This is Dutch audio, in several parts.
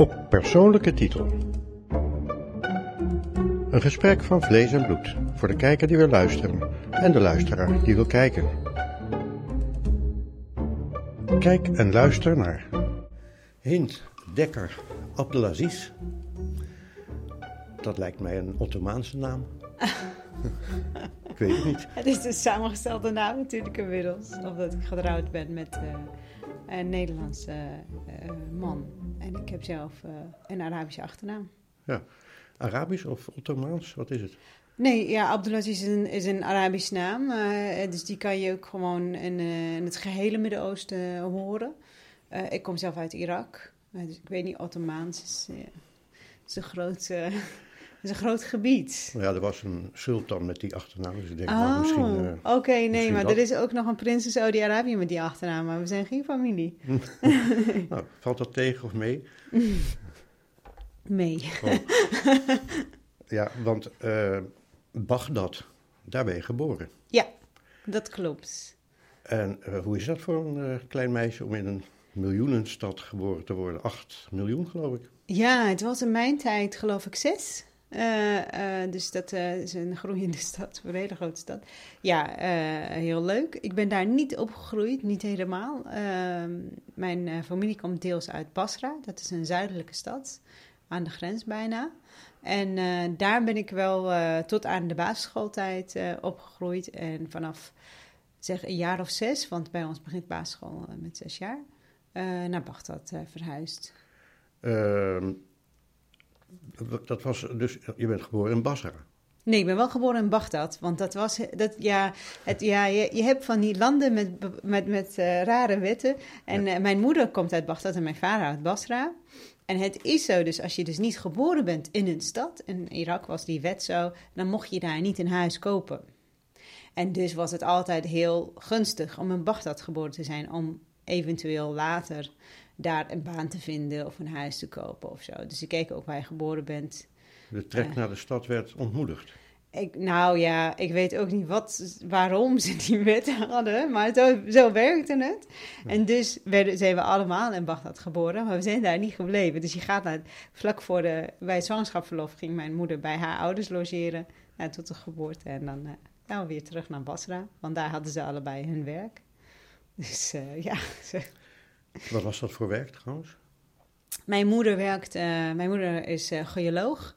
Op persoonlijke titel. Een gesprek van vlees en bloed voor de kijker die wil luisteren en de luisteraar die wil kijken. Kijk en luister naar Hint Dekker Abdelaziz. Dat lijkt mij een Ottomaanse naam. Ik weet het niet. Het is een samengestelde naam natuurlijk inmiddels. Omdat ik getrouwd ben met eh, een Nederlandse eh, man. En ik heb zelf eh, een Arabische achternaam. Ja. Arabisch of Ottomaans, wat is het? Nee, ja, Abdulaziz is een, is een Arabische naam. eh, dus die kan je ook gewoon in, eh, in het gehele Midden-Oosten horen. Eh, ik kom zelf uit Irak. Eh, dus ik weet niet, Ottomaans is, eh, is, een, groot, eh, is een groot gebied. Nou ja, er was een sultan met die achternaam, dus ik denk nou, misschien... Oh, eh, oké, nee, misschien maar dat. er is ook nog een prins in Saudi-Arabië met die achternaam, maar we zijn geen familie. nou, valt dat tegen of mee? Nee. Ja, want eh Bagdad, daar ben je geboren. Ja, dat klopt. En eh, hoe is dat voor een klein meisje om in een miljoenenstad geboren te worden? Acht miljoen, geloof ik. Ja, het was in mijn tijd geloof ik zes. Eh, eh, dus dat eh, is een groeiende stad, een hele grote stad. Ja, heel leuk. Ik ben daar niet opgegroeid, niet helemaal. Ehm, mijn familie komt deels uit Basra, dat is een zuidelijke stad, aan de grens bijna. En daar ben ik wel tot aan de basisschooltijd opgegroeid. En vanaf zeg een jaar of zes, want bij ons begint basisschool met zes jaar, naar Bagdad verhuisd. Ehm, dat was dus, je bent geboren in Basra. Nee, ik ben wel geboren in Bagdad. Want dat was. Dat, ja, het, ja, je, je hebt van die landen met, met, met eh, rare wetten. En eh, mijn moeder komt uit Bagdad en mijn vader uit Basra. En het is zo, dus als je dus niet geboren bent in een stad, in Irak was die wet zo, dan mocht je daar niet een huis kopen. En dus was het altijd heel gunstig om in Bagdad geboren te zijn, om eventueel later daar een baan te vinden of een huis te kopen of zo. Dus ze keken ook waar je geboren bent. De trek naar de stad werd ontmoedigd. Ik, nou ja, ik weet ook niet wat, waarom ze die wet hadden, maar zo, zo werkte het. En dus werden, zijn we allemaal in Bagdad geboren, maar we zijn daar niet gebleven. Dus je gaat naar, vlak voor de, bij het zwangerschapsverlof ging mijn moeder bij haar ouders logeren, nou, tot de geboorte. En dan eh, nou, weer terug naar Basra, want daar hadden ze allebei hun werk. Dus eh, ja, ze- Wat was dat voor werk trouwens? Mijn moeder werkt, eh, mijn moeder is eh, geoloog.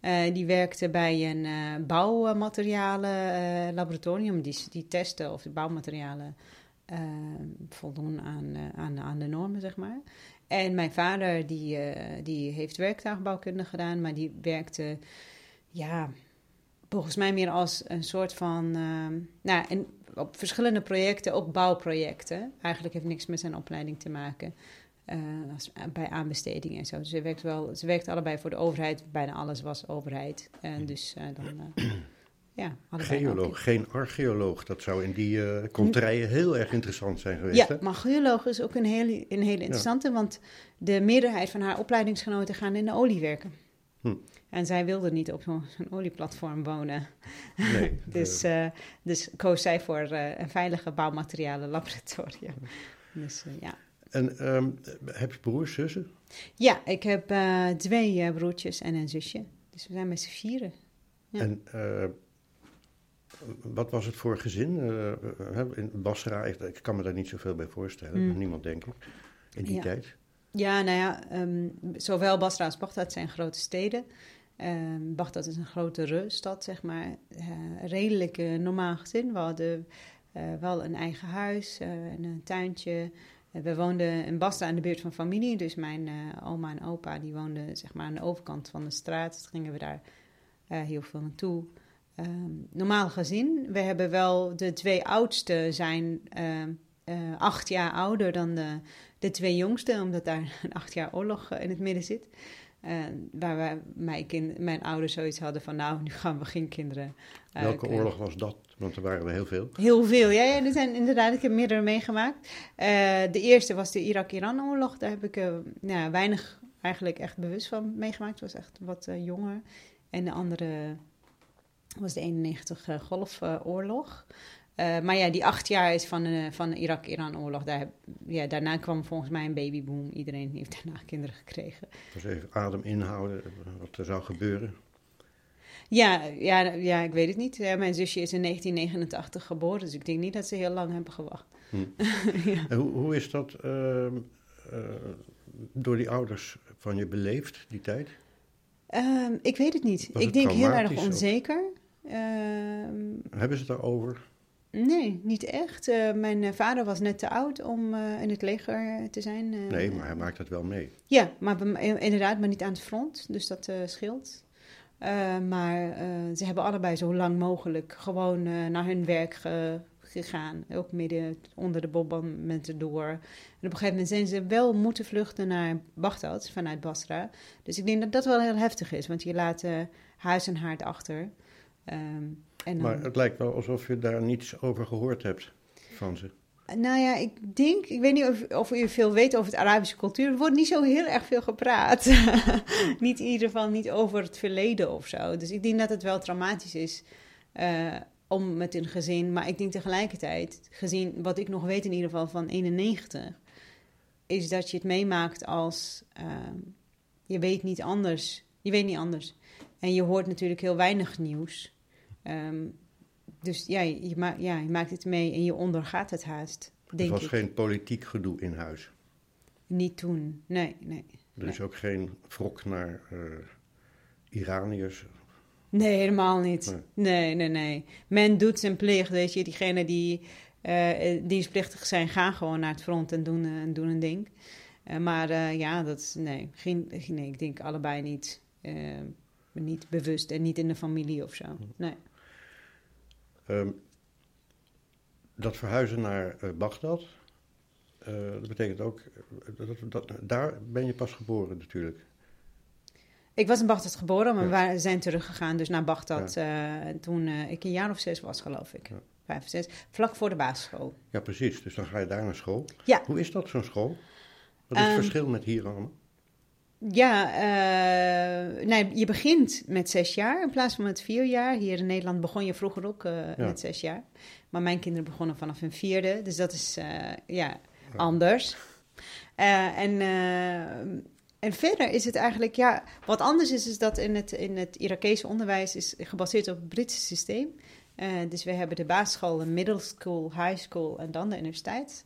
Eh, die werkte bij een bouwmaterialen laboratorium. Die, die testen of de bouwmaterialen voldoen aan, aan, aan de normen, zeg maar. En mijn vader, die, die heeft werktuigbouwkunde gedaan, maar die werkte, ja, volgens mij meer als een soort van, eh, nou, en op verschillende projecten, ook bouwprojecten. Eigenlijk heeft niks met zijn opleiding te maken. Eh, als, bij aanbestedingen en zo. Dus ze werkt wel, ze werkt allebei voor de overheid. Bijna alles was overheid. En dus eh, dan, eh, ja, allebei Geoloog, geen archeoloog. Dat zou in die eh contraien heel erg interessant zijn geweest. Ja, hè? maar geoloog is ook een hele, een hele interessante, want de meerderheid van haar opleidingsgenoten gaan in de olie werken. Hm. En zij wilde niet op zo'n olieplatform wonen. Nee, Dus, eh, dus koos zij voor eh, een veilige bouwmaterialen laboratorium. Dus eh, ja. en ehm, heb je broers, zussen? Ja, ik heb twee broertjes en een zusje. Dus we zijn met z'n vieren. Ja. En wat was het voor gezin? In Basra, ik, kan me daar niet zoveel bij voorstellen. Mm. Niemand, denk ik, in die Ja. tijd. Ja, nou ja, ehm, zowel Basra als Bagdad zijn grote steden. Ehm Bagdad is een grotere stad, zeg maar. Eh, redelijk eh, normaal gezin. We hadden eh, wel een eigen huis en een tuintje. We woonden in Basra in de buurt van familie. Dus mijn oma en opa die woonden zeg maar, aan de overkant van de straat. Dus gingen we daar heel veel naartoe. Ehm, normaal gezin. We hebben wel de twee oudste zijn ehm, eh, acht jaar ouder dan de, de twee jongste, omdat daar een acht jaar oorlog eh, in het midden zit. Eh, waar wij, mijn, kind, mijn ouders zoiets hadden van, nou, nu gaan we geen kinderen. Welke krijgen. oorlog was dat? Want er waren er heel veel. Heel veel, ja, ja, er zijn inderdaad, ik heb meerdere meegemaakt. De eerste was de Irak-Iran-oorlog, daar heb ik nou, weinig eigenlijk echt bewust van meegemaakt. Ik was echt wat jonger. En de andere was de 91 Golfoorlog. Eh, maar ja, die acht jaar is van, uh, van de Irak-Iran-oorlog. Daar, ja, daarna kwam volgens mij een babyboom. Iedereen heeft daarna kinderen gekregen. Dus even adem inhouden, wat er zou gebeuren. Ja, ja, ja ik weet het niet. Ja, mijn zusje is in 1989 geboren, dus ik denk niet dat ze heel lang hebben gewacht. Hm. ja. en hoe, hoe is dat uh, door die ouders van je beleefd, die tijd? Ehm, ik weet het niet. ik denk heel erg onzeker. Ehm, Hebben ze het daarover? Nee, niet echt. Uh, mijn vader was net te oud om uh, in het leger te zijn. Uh, nee, maar hij maakt dat wel mee. Ja, maar inderdaad, maar niet aan het front. Dus dat scheelt. maar ze hebben allebei zo lang mogelijk gewoon naar hun werk gegaan. Ook midden onder de bombardementen door. En op een gegeven moment zijn ze wel moeten vluchten naar Bagdad vanuit Basra. Dus ik denk dat dat wel heel heftig is, want je laat huis en haard achter. Um, en dan... Maar het lijkt wel alsof je daar niets over gehoord hebt van ze. Nou ja, ik denk, ik weet niet of, of u veel weet over het Arabische cultuur. Er wordt niet zo heel erg veel gepraat. niet in ieder geval niet over het verleden of zo. Dus ik denk dat het wel traumatisch is uh, om met een gezin. Maar ik denk tegelijkertijd, gezien wat ik nog weet in ieder geval van 91, is dat je het meemaakt als uh, je weet niet anders. Je weet niet anders. En je hoort natuurlijk heel weinig nieuws. Um, dus ja je, ma ja, je maakt het mee en je ondergaat het haast. Er was geen politiek gedoe in huis? Niet toen, nee. nee er is ook geen wrok naar uh, Iraniërs? Nee, helemaal niet. Nee. nee, nee, Men doet zijn plicht, weet je. Diegenen die uh, dienstplichtig zijn, gaan gewoon naar het front en doen, uh, doen een ding. maar ja, dat is, nee, geen, nee, ik denk allebei niet. niet bewust en niet in de familie of zo. Hm. Nee. Um, dat verhuizen naar uh, Bagdad, uh, dat betekent ook, eh, dat, dat, daar ben je pas geboren natuurlijk. Ik was in Bagdad geboren, maar we zijn teruggegaan dus naar Bagdad ja. uh, toen ik een jaar of zes was, geloof ik. Ja. Vijf of zes, vlak voor de basisschool. Ja, precies. Dus dan ga je daar naar school. Ja. Hoe is dat, zo'n school? Wat is het um, verschil met hier allemaal? Ja, uh, nee, je begint met zes jaar in plaats van met vier jaar. Hier in Nederland begon je vroeger ook uh, ja. met zes jaar. Maar mijn kinderen begonnen vanaf hun vierde, dus dat is uh, ja, anders. en, en verder is het eigenlijk, ja, wat anders is, is dat in het, in het Irakese onderwijs is gebaseerd op het Britse systeem. dus we hebben de basisschool, de middle school, high school en dan de universiteit.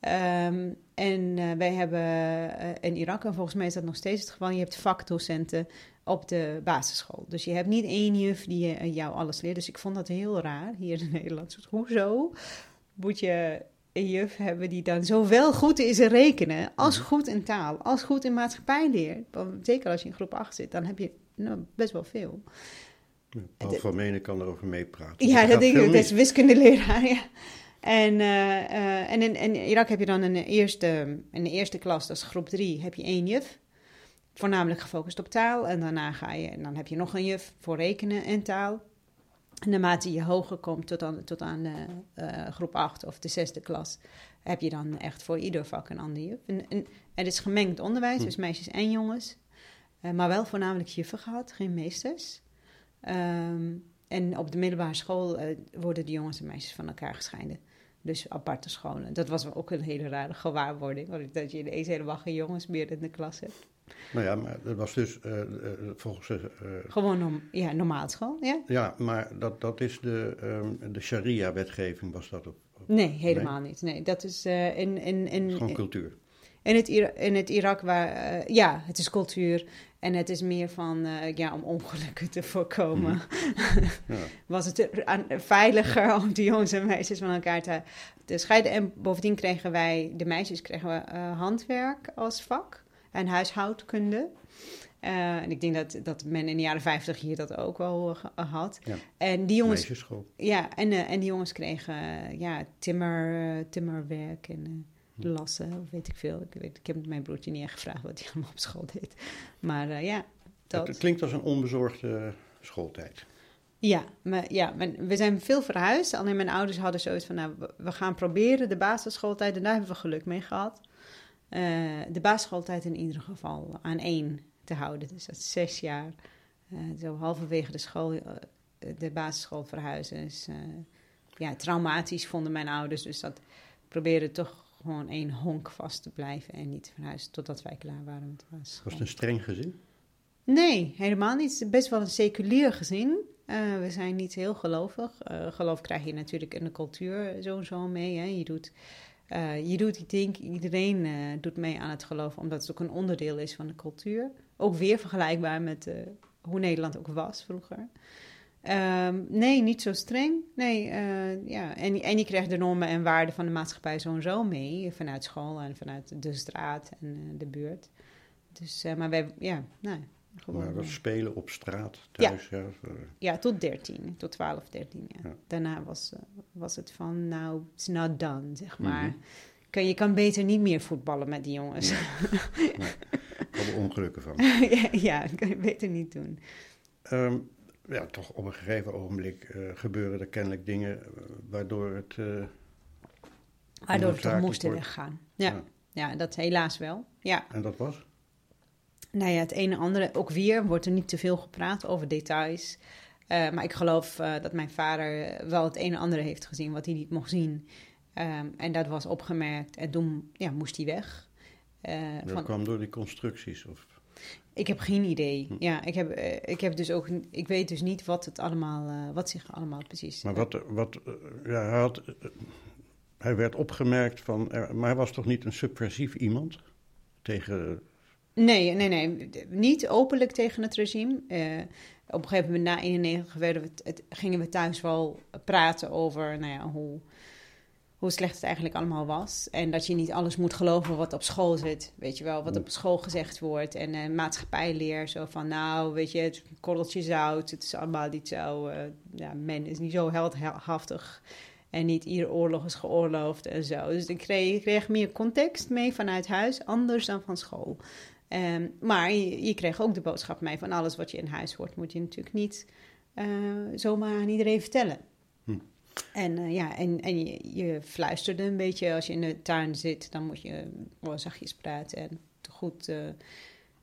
Um, en uh, wij hebben uh, in Irak, en volgens mij is dat nog steeds het geval, je hebt vakdocenten op de basisschool. Dus je hebt niet één juf die uh, jou alles leert. Dus ik vond dat heel raar hier in Nederland. Dus hoezo moet je een juf hebben die dan zowel goed is in rekenen, als mhm. goed in taal, als goed in maatschappij leert? Zeker als je in groep 8 zit, dan heb je nou, best wel veel. Paul van Menen kan erover meepraten. Ja, dat denk ik. Dat is wiskundeleraar, ja. En, uh, en in, in, Irak heb je dan in de, eerste, in de eerste klas, dat is groep drie, heb je één juf. Voornamelijk gefocust op taal. En daarna ga je, en dan heb je nog een juf voor rekenen en taal. En naarmate je hoger komt tot aan, tot aan de, uh, groep 8 of de zesde klas, heb je dan echt voor ieder vak een andere juf. En, en het is gemengd onderwijs, hm. dus meisjes en jongens. Uh, maar wel voornamelijk juffen gehad, geen meesters. Um, en op de middelbare school worden de jongens en meisjes van elkaar gescheiden. Dus aparte scholen. Dat was ook een hele rare gewaarwording. Dat je ineens helemaal geen jongens meer in de klas hebt. Nou ja, maar dat was dus uh, volgens... Uh, Gewoon norm ja, normaal school, ja. Ja, maar dat, dat is de, um, de sharia-wetgeving, was dat op, Nee, helemaal niet. Nee, dat is in... in, in Gewoon cultuur. In het, in het Irak, waar, ja, het is cultuur. En het is meer van, uh, ja, om ongelukken te voorkomen. Ja. Was het veiliger om de jongens en meisjes van elkaar te, te, scheiden. En bovendien kregen wij, de meisjes kregen we uh, handwerk als vak en huishoudkunde. Uh, en ik denk dat, dat men in de jaren 50 hier dat ook wel had. Ja. En die jongens. Ja, en, en die jongens kregen ja, timmer, timmerwerk en lassen, of weet ik veel. Ik, heb mijn broertje niet echt gevraagd wat hij allemaal op school deed. Maar uh, ja, dat... Het klinkt als een onbezorgde schooltijd. Ja, maar, ja maar we zijn veel verhuisd. Alleen mijn ouders hadden zoiets van, nou, we gaan proberen de basisschooltijd. En daar hebben we geluk mee gehad. Uh, de basisschooltijd in ieder geval aan één te houden. Dus dat is zes jaar. Uh, zo halverwege de school, de basisschool verhuizen is ja, traumatisch vonden mijn ouders. Dus dat probeerde toch gewoon één honk vast te blijven en niet verhuizen totdat wij klaar waren met de Was het een streng gezin? Nee, helemaal niet. Het is best wel een seculier gezin. Uh, we zijn niet heel gelovig. Uh, geloof krijg je natuurlijk in de cultuur sowieso mee. Hè? Je doet, uh, je doet, ik denk, iedereen doet mee aan het geloof, omdat het ook een onderdeel is van de cultuur. Ook weer vergelijkbaar met hoe Nederland ook was vroeger. Um, nee, niet zo streng. Nee, ja. en, en je krijgt de normen en waarden van de maatschappij sowieso mee, vanuit school en vanuit de straat en de buurt. Dus, maar wij, ja, nee. Gewoon, maar dat spelen op straat thuis? Ja, ja, tot 13, tot 12, 13. Ja. Daarna was, was het van, nou, it's not done, zeg maar. Mm -hmm. kan, je kan beter niet meer voetballen met die jongens. Nee. nee. er ongelukken van. ja, ja, dat kan je beter niet doen. Um, ja, toch op een gegeven ogenblik uh, gebeuren er kennelijk dingen uh, waardoor het. waardoor we toch moesten weggaan. Ja. ja. Ja. dat helaas wel. Ja. En dat was? nou ja, het ene en andere, ook weer wordt er niet te veel gepraat over details. Uh, maar ik geloof uh, dat mijn vader wel het een en andere heeft gezien wat hij niet mocht zien. Um, en dat was opgemerkt en toen ja, moest hij weg. Uh, dat van, kwam door die constructies? Of? Ik heb geen idee. Hm. Ja, ik heb, ik heb dus ook, ik weet dus niet wat het allemaal, wat zich allemaal precies. Maar wat, wat ja, hij, had, hij werd opgemerkt van, maar hij was toch niet een subversief iemand tegen Nee, nee, nee. Niet openlijk tegen het regime. Uh, op een gegeven moment na 91 werden we het, gingen we thuis wel praten over nou ja, hoe, hoe slecht het eigenlijk allemaal was. En dat je niet alles moet geloven wat op school zit. Weet je wel, wat op school gezegd wordt. En uh, maatschappijleer, zo van nou, weet je, het korreltje zout. Het is allemaal niet zo, uh, ja, men is niet zo heldhaftig. En niet ieder oorlog is geoorloofd en zo. Dus ik kreeg, ik kreeg meer context mee vanuit huis, anders dan van school. Um, maar je, je, kreeg ook de boodschap mee van alles wat je in huis hoort, moet je natuurlijk niet uh, zomaar aan iedereen vertellen. En uh, ja, en, en je, je, fluisterde een beetje als je in de tuin zit, dan moet je zachtjes praten en goed uh,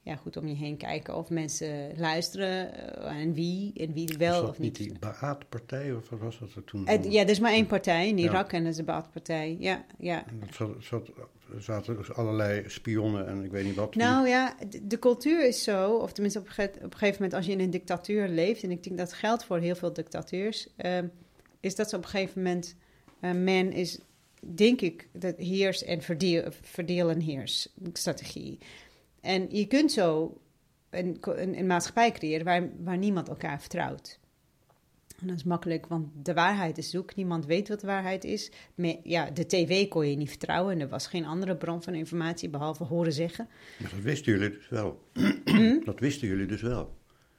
ja, goed om je heen kijken of mensen luisteren uh, en wie en wie wel of niet. niet die Baat-partij of wat was dat er toen? Het, ja, er is maar één partij in Irak ja. en dat is de Baat-partij. Ja, ja. En dat zat, zat, zaten dus allerlei spionnen en ik weet niet wat. Nou ja, de, de, cultuur is zo, of tenminste op, op, een gegeven moment als je in een dictatuur leeft, en ik denk dat geldt voor heel veel dictateurs, uh, is dat ze op een gegeven moment, uh, men is, denk ik, dat heers en verdeel, verdeel en heers strategie. En je kunt zo een, een, een maatschappij creëren waar, waar niemand elkaar vertrouwt. En dat is makkelijk, want de waarheid is zoek. Niemand weet wat de waarheid is. Ja, de tv kon je niet vertrouwen. En er was geen andere bron van informatie behalve horen zeggen. Maar dat wisten jullie dus wel. Hm? Dat wisten jullie dus wel.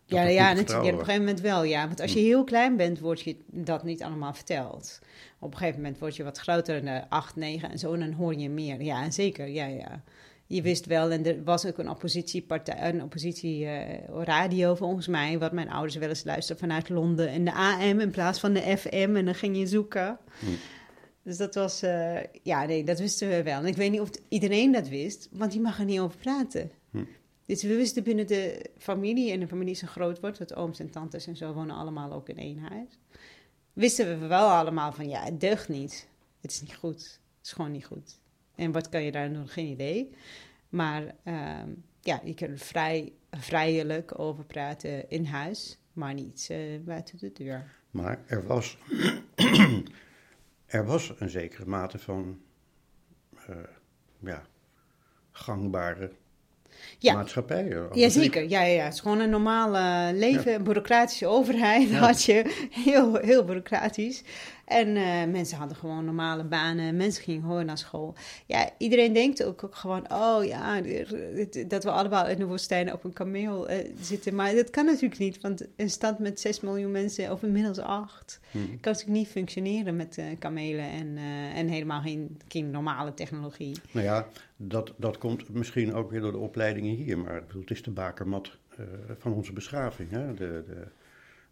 Ja, ja, natuurlijk, ja, op een gegeven moment wel, ja. Want als je hm. heel klein bent, wordt je dat niet allemaal verteld. Op een gegeven moment word je wat groter, acht, negen en zo, en dan hoor je meer. Ja, zeker, ja, ja je wist wel, en er was ook een oppositiepartij, een oppositieradio uh, volgens mij, wat mijn ouders wel eens luisterden vanuit Londen. En de AM in plaats van de FM, en dan ging je zoeken. Hm. Dus dat was, uh, ja, nee, dat wisten we wel. En ik weet niet of iedereen dat wist, want die mag er niet over praten. Dus we wisten binnen de familie, en de familie zo groot wordt, want ooms en tantes en zo wonen allemaal ook in één huis. Wisten we wel allemaal van, ja, het deugt niet. Het is niet goed. Het is gewoon niet goed. En wat kan je daar doen? Geen idee. Maar uh, ja, je kunt vrij, vrijelijk over praten in huis, maar niet uh, buiten de deur. Maar er was, er was een zekere mate van uh, ja, gangbare ja. maatschappij. Jazeker, ja, ja, ja. Het is gewoon een normale leven, een bureaucratische overheid had je. Heel, heel bureaucratisch. En uh, mensen hadden gewoon normale banen. Mensen gingen gewoon naar school. Ja, iedereen denkt ook, ook gewoon... oh ja, dat we allemaal in de woestijn op een kameel uh, zitten. Maar dat kan natuurlijk niet. Want een stad met 6 miljoen mensen... of inmiddels 8... Hmm. kan natuurlijk niet functioneren met uh, kamelen... En, en helemaal geen, geen normale technologie. Nou ja, dat, dat komt misschien ook weer door de opleidingen hier. Maar het is de bakermat van onze beschaving. Hè? De, de,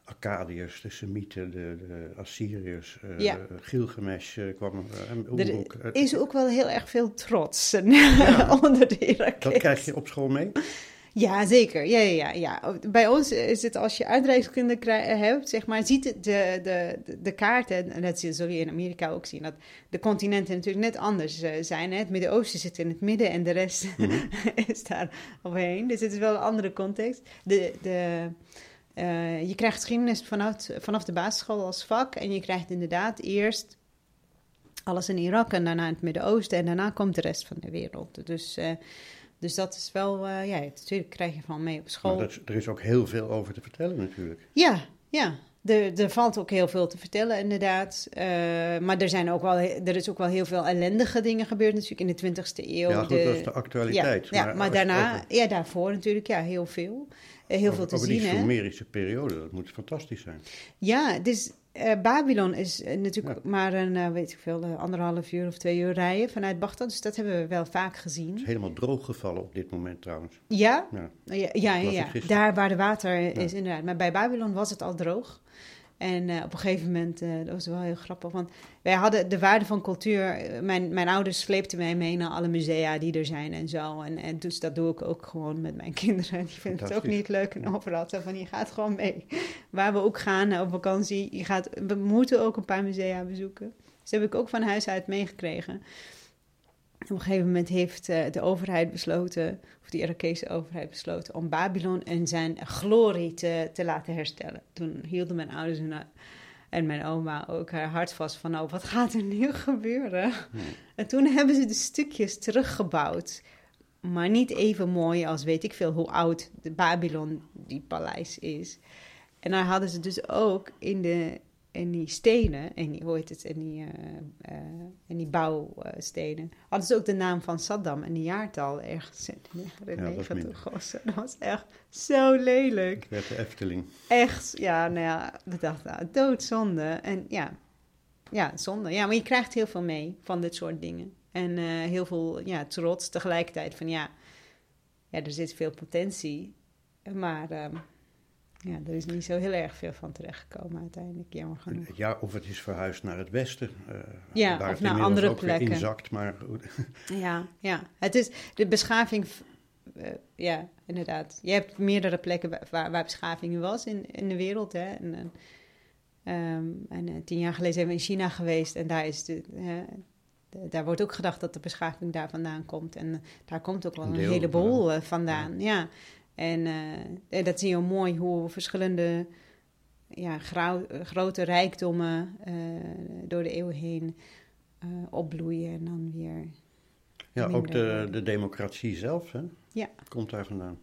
Akkadiërs, de Semieten, de, de Assyriërs, uh, ja. Gilgamesh uh, kwam. Uh, er is ook wel heel erg veel trots ja. onder de Irakees. Dat krijg je op school mee? Ja, zeker. Ja, ja, ja, ja. Bij ons is het als je uitreiskunde krij- hebt, zeg maar, ziet de, de, de, kaarten, en dat zul je in Amerika ook zien, dat de continenten natuurlijk net anders eh, zijn. Hè? Het Midden-Oosten zit in het midden en de rest is daar omheen. Dus het is wel een andere context. De, de, eh, je krijgt geschiedenis vanaf, vanaf de basisschool als vak en je krijgt inderdaad eerst alles in Irak en daarna in het Midden-Oosten en daarna komt de rest van de wereld. Dus... eh, dus dat is wel, eh, ja, natuurlijk krijg je van mee op school. Maar dat, er is ook heel veel over te vertellen natuurlijk. Ja, ja. Er, er valt ook heel veel te vertellen, inderdaad. Eh, maar er, zijn ook wel, er is ook wel heel veel ellendige dingen gebeurd natuurlijk in de 20e eeuw. Ja, goed, de, dat is de actualiteit. Ja, ja maar, daarna, over- ja, daarvoor natuurlijk, ja, heel veel. Eh, heel over, veel te over zien, die hè. Sumerische periode, dat moet fantastisch zijn. Ja, dus eh, Babylon is eh, natuurlijk Ja. maar een, eh, weet ik veel, anderhalf uur of twee uur rijden vanuit Bagdad. Dus dat hebben we wel vaak Het gezien. is helemaal droog gevallen op dit moment trouwens. Ja, Ja. Ja, ja, ja. daar waar de water is, inderdaad. Maar bij Babylon was het al droog. En eh, op een gegeven moment, eh, dat was wel heel grappig, want wij hadden de waarde van cultuur. eh, Mijn, mijn ouders sleepten mij mee naar alle musea die er zijn en zo. En, en dus dat doe ik ook gewoon met mijn kinderen. Die vinden het ook niet leuk en overal. Zo van, je gaat gewoon mee. Waar we ook gaan op vakantie, je gaat, we moeten ook een paar musea bezoeken. Dus dat heb ik ook van huis uit meegekregen. Op een gegeven moment heeft de overheid besloten, of de Irakese overheid besloten, om Babylon en zijn glorie te, te laten herstellen. Toen hielden mijn ouders en, en mijn oma ook haar hart vast van, oh, wat gaat er nu gebeuren? En toen hebben ze de stukjes teruggebouwd. Maar niet even mooi als weet ik veel hoe oud de Babylon, die paleis is. En daar hadden ze dus ook in, de, in die stenen, en die, hoe heet het, in die, eh, eh, in die bouwstenen, hadden ze ook de naam van Saddam en die jaartal ergens in de jaren Ja, dat is 90 gegossen. Dat was echt zo lelijk. Werd de Efteling. Echt, ja, nou ja, we dachten, nou, doodzonde. En ja, ja, zonde. Ja, maar je krijgt heel veel mee van dit soort dingen. En eh, heel veel ja, trots tegelijkertijd van ja, ja, er zit veel potentie. Maar ehm, ja, er is niet zo heel erg veel van terechtgekomen uiteindelijk, jammer genoeg. Ja, of het is verhuisd naar het westen. eh, Ja, waar of het naar andere ook plekken. inzakt, maar goed. Ja, ja. Het is de beschaving. eh, ja, inderdaad. Je hebt meerdere plekken wa- waar, waar beschaving was in, in de wereld. Hè? En, en, ehm, en eh, tien jaar geleden zijn we in China geweest en daar is de. daar wordt ook gedacht dat de beschaving daar vandaan komt. En daar komt ook wel Een een, heleboel vandaan. Ja. En eh, en dat zie je mooi hoe verschillende ja, eh, grote rijkdommen eh, door de eeuwen heen eh, opbloeien en dan weer Ja, ook de, de democratie zelf, hè? Ja. Komt daar vandaan.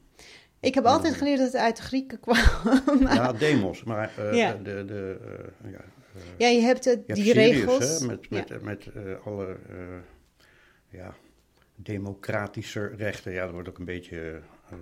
Ik heb altijd geleerd dat het uit de Grieken kwam. Ja, demos, maar eh, Ja. de, de, eh, ja, eh, ja, je hebt het, je die hebt regels. Hè, met met, ja. met eh, alle eh, ja, democratische rechten. Ja, er wordt ook een beetje eh,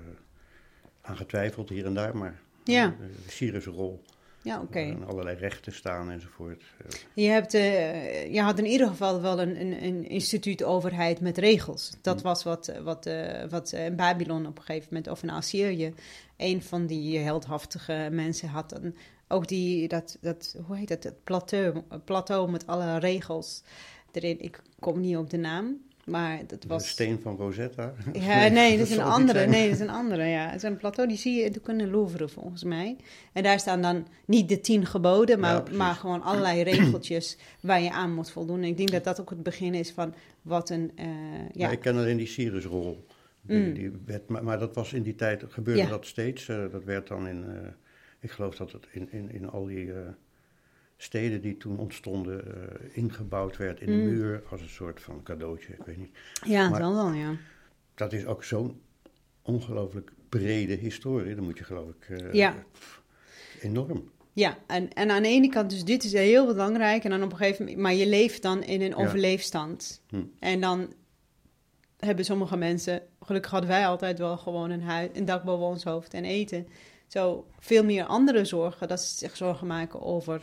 aan getwijfeld hier en daar, maar Ja. eh, de Syrische rol ja, oké. en allerlei rechten staan enzovoort. Eh, Je, hebt, eh, je had in ieder geval wel een, een, een instituut-overheid met regels. Dat Hm. was wat, wat, eh, wat eh, in Babylon op een gegeven moment, of in Assyrië, een van die heldhaftige mensen had. Ook die, dat, dat, hoe heet dat, het plateau, plateau met alle regels erin. Ik kom niet op de naam, maar dat De was... steen van Rosetta. Ja, nee, dat is een andere. Nee, dat is een andere, ja. Het is een plateau, die zie je in de Louvre volgens mij. En daar staan dan niet de tien geboden, maar, maar gewoon allerlei regeltjes waar je aan moet voldoen. En ik denk dat dat ook het begin is van wat een, eh, ja, Maar ik ken alleen die Cyrus-rol. Die, Mm. die werd, maar, maar dat was in die tijd, gebeurde Ja. dat steeds. eh, dat werd dan in, eh, ik geloof dat het in, in, in al die steden die toen ontstonden, eh, ingebouwd werd in de Mm. muur als een soort van cadeautje, ik weet niet. ja, maar- wel dan, ja. Dat is ook zo'n ongelooflijk brede historie, dan moet je geloof ik, eh, Ja. pff, enorm. Ja, en, en aan de ene kant, dus dit is heel belangrijk. En dan op een gegeven moment, maar je leeft dan in een Ja. overleefstand. Hm. En dan hebben sommige mensen, gelukkig hadden wij altijd wel gewoon een, huis, een dak boven ons hoofd en eten. Zo veel meer andere zorgen, dat ze zich zorgen maken over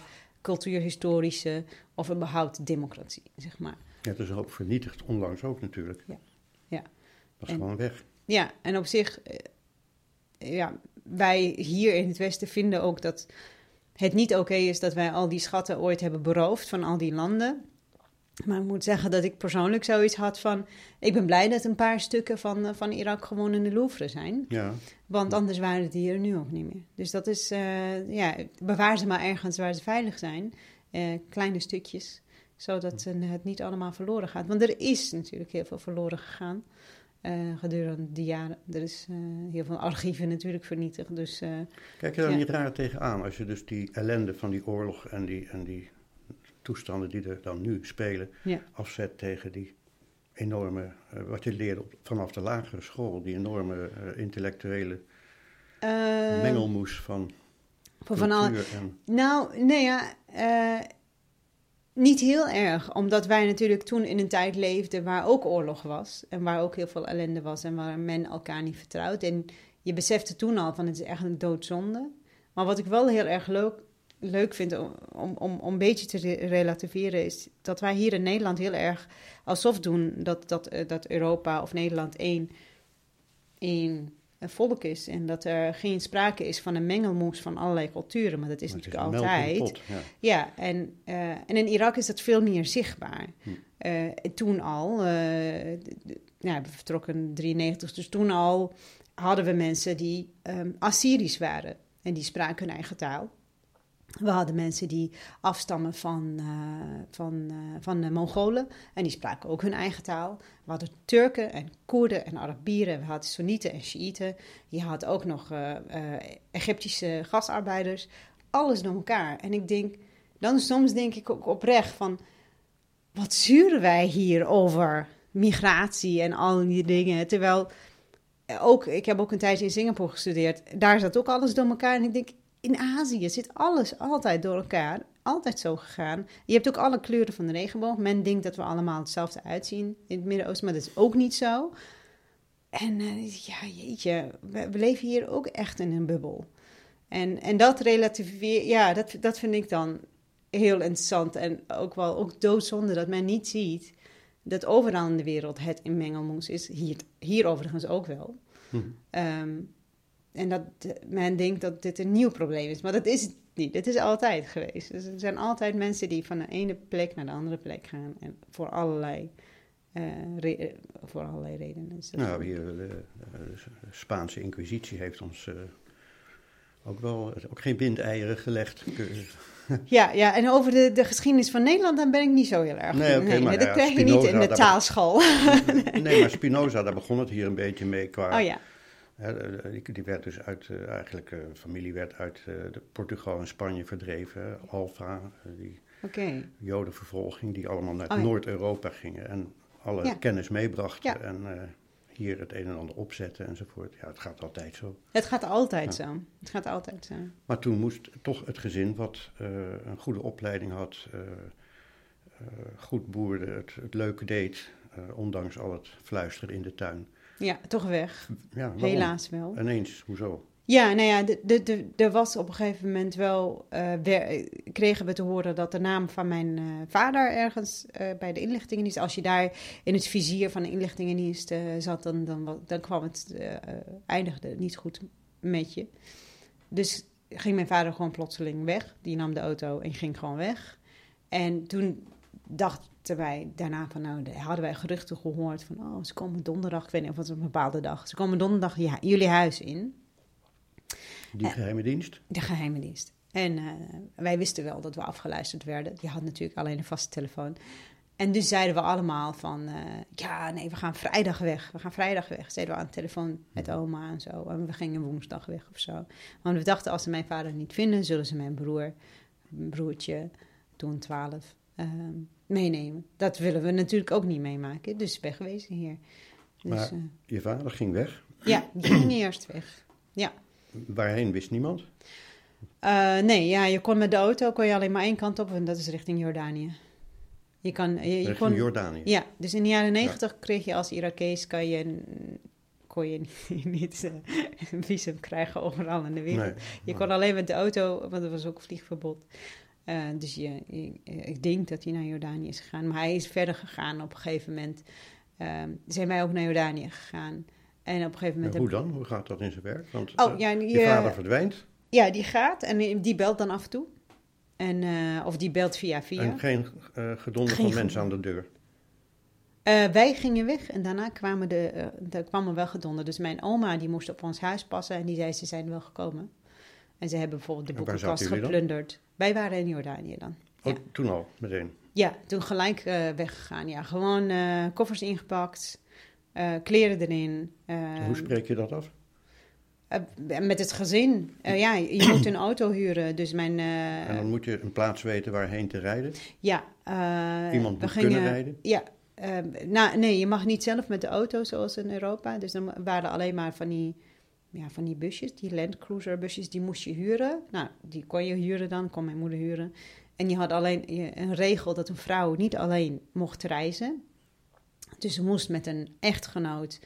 cultuurhistorische of überhaupt democratie, zeg maar. Ja, het is ook vernietigd, onlangs ook natuurlijk. Ja. Ja. Dat is En- gewoon weg. Ja, en op zich, eh, ja, wij hier in het Westen vinden ook dat het niet oké is dat wij al die schatten ooit hebben beroofd van al die landen. Maar ik moet zeggen dat ik persoonlijk zoiets had van... Ik ben blij dat een paar stukken van, eh, van Irak gewoon in de Louvre zijn. Ja. Want anders waren die er nu ook niet meer. Dus dat is, eh, ja, bewaar ze maar ergens waar ze veilig zijn. Eh, kleine stukjes, zodat het niet allemaal verloren gaat. Want er is natuurlijk heel veel verloren gegaan gedurende die jaren. Er is heel veel archieven natuurlijk vernietigd. Dus Kijk je daar Ja. niet raar tegenaan als je dus die ellende van die oorlog en die, en die toestanden die er dan nu spelen Ja. afzet tegen die enorme, eh, wat je leerde op, vanaf de lagere school, die enorme eh, intellectuele eh, mengelmoes van van, van en... Nou, nee ja, niet heel erg. Omdat wij natuurlijk toen in een tijd leefden waar ook oorlog was. En waar ook heel veel ellende was en waar men elkaar niet vertrouwt. En je besefte toen al van het is echt een doodzonde. Maar wat ik wel heel erg leuk, leuk vind om, om, om, een beetje te re- relativeren... is dat wij hier in Nederland heel erg alsof doen dat, dat, eh, dat Europa of Nederland één, één volk is. En dat er geen sprake is van een mengelmoes van allerlei culturen. Maar dat is maar natuurlijk altijd. pot, ja. Ja, en, eh, en in Irak is dat veel meer zichtbaar. Hm. Eh, toen al, ja, we vertrokken in 93, dus toen al hadden we mensen die ehm, Assyrisch waren. En die spraken hun eigen taal. We hadden mensen die afstammen van, eh, van, eh, van de Mongolen. En die spraken ook hun eigen taal. We hadden Turken en Koerden en Arabieren. We hadden Soenieten en Shiiten. Je had ook nog eh, Egyptische gastarbeiders. Alles door elkaar. En ik denk, dan soms denk ik ook oprecht van... Wat zuren wij hier over migratie en al die dingen. Terwijl ook, ik heb ook een tijdje in Singapore gestudeerd. Daar zat ook alles door elkaar. En ik denk, in Azië zit alles altijd door elkaar. Altijd zo gegaan. Je hebt ook alle kleuren van de regenboog. Men denkt dat we allemaal hetzelfde uitzien in het Midden-Oosten, maar dat is ook niet zo. En eh, ja, jeetje, we, we leven hier ook echt in een bubbel. En, en dat relativeer, ja, dat, dat vind ik dan heel interessant. En ook wel ook doodzonde dat men niet ziet dat overal in de wereld het in mengelmoes is. Hier, hier overigens ook wel. Hm. Ehm, en dat eh, men denkt dat dit een nieuw probleem is. Maar dat is het niet. Het is altijd geweest. Dus er zijn altijd mensen die van de ene plek naar de andere plek gaan. En voor allerlei, eh, eh, voor allerlei redenen. Dus Nou, hier, de, de Spaanse inquisitie heeft ons eh, ook wel ook geen windeieren gelegd. ja, ja, en over de, de geschiedenis van Nederland, dan ben ik niet zo heel erg. Nee, oké, maar dat ja, krijg je niet in de taalschool. nee, maar Spinoza, daar begon het hier een beetje mee qua... Oh ja, eh, die, die werd dus uit, eh, eigenlijk, eh, familie werd uit eh, Portugal en Spanje verdreven. Alfa, eh, die jodenvervolging, die allemaal naar Oh. Noord-Europa gingen en alle Ja. kennis meebrachten. Ja. En eh, hier het een en ander opzetten enzovoort. Ja, het gaat altijd zo. Het gaat altijd Ja. zo. Het gaat altijd zo. Maar toen moest toch het gezin, wat eh, een goede opleiding had, eh, eh, goed boerde, het, het leuke deed, eh, ondanks al het fluisteren in de tuin. Ja, toch weg. Ja? Helaas wel. Ineens, hoezo? Ja, nou ja, de, de, de, er was op een gegeven moment wel, eh, kregen we te horen dat de naam van mijn eh, vader ergens eh, bij de inlichtingendienst, als je daar in het vizier van de inlichtingendienst zat, dan, dan, dan kwam het, eindigde het niet goed met je. Dus ging mijn vader gewoon plotseling weg. Die nam de auto en ging gewoon weg. En toen dachten wij daarna van, nou, de- hadden wij geruchten gehoord van, oh, ze komen donderdag, ik weet niet of het een bepaalde dag, ze komen donderdag ja, jullie huis in. Die Eh. geheime dienst? De geheime dienst. En eh, wij wisten wel dat we afgeluisterd werden. Je had natuurlijk alleen een vaste telefoon. En dus zeiden we allemaal van... eh, ja, nee, we gaan vrijdag weg. We gaan vrijdag weg. Zeiden we aan de telefoon met oma en zo. En we gingen woensdag weg of zo. Want we dachten, als ze mijn vader niet vinden... zullen ze mijn broer, mijn broertje, toen 12, ehm, meenemen. Dat willen we natuurlijk ook niet meemaken. Dus wegwezen hier. Dus, Maar- eh, Je vader ging weg. ja, die ging eerst weg. Ja. Waarheen wist niemand? Eh, nee, ja, je kon met de auto kon je alleen maar één kant op en dat is richting Jordanië. Je kan, je, je Richting kon, Jordanië. ja, dus in de jaren negentig kreeg je als Irakees kan je, kon je niet, niet eh, een visum krijgen overal in de wereld. Nee. Je kon alleen met de auto, want er was ook vliegverbod. Eh, dus je, je- ik denk dat hij naar Jordanië is gegaan. Maar hij is verder gegaan op een gegeven moment. ehm, zijn wij ook naar Jordanië gegaan. En op een gegeven moment... Hoe dan? Hoe gaat dat in zijn werk? Want Oh, eh, ja, je je- vader verdwijnt. Ja, die gaat en die belt dan af en toe. En, eh, of die belt via via. En geen eh gedonder Geen van mensen aan de deur. Eh, wij gingen weg en daarna kwamen de, eh, er kwam er wel gedonder. Dus mijn oma die moest op ons huis passen en die zei ze zijn wel gekomen. En ze hebben bijvoorbeeld de boekenkast geplunderd. Wij waren in Jordanië dan. Oh, Ja. toen al, meteen. Ja, toen gelijk eh, weggegaan. Ja, gewoon eh, koffers ingepakt, eh, kleren erin. eh, Hoe spreek je dat af? met het gezin. Ja, je moet een auto huren. Dus mijn. en dan moet je een plaats weten waarheen te rijden. ja, Iemand we moet gingen, kunnen rijden. Ja, nou, nee, je mag niet zelf met de auto zoals in Europa. Dus dan waren alleen maar van die, ja, van die busjes, die Land Cruiser busjes, die moest je huren. Nou, die kon je huren dan, kon mijn moeder huren. En je had alleen je- een regel dat een vrouw niet alleen mocht reizen. Dus ze moest met een echtgenoot,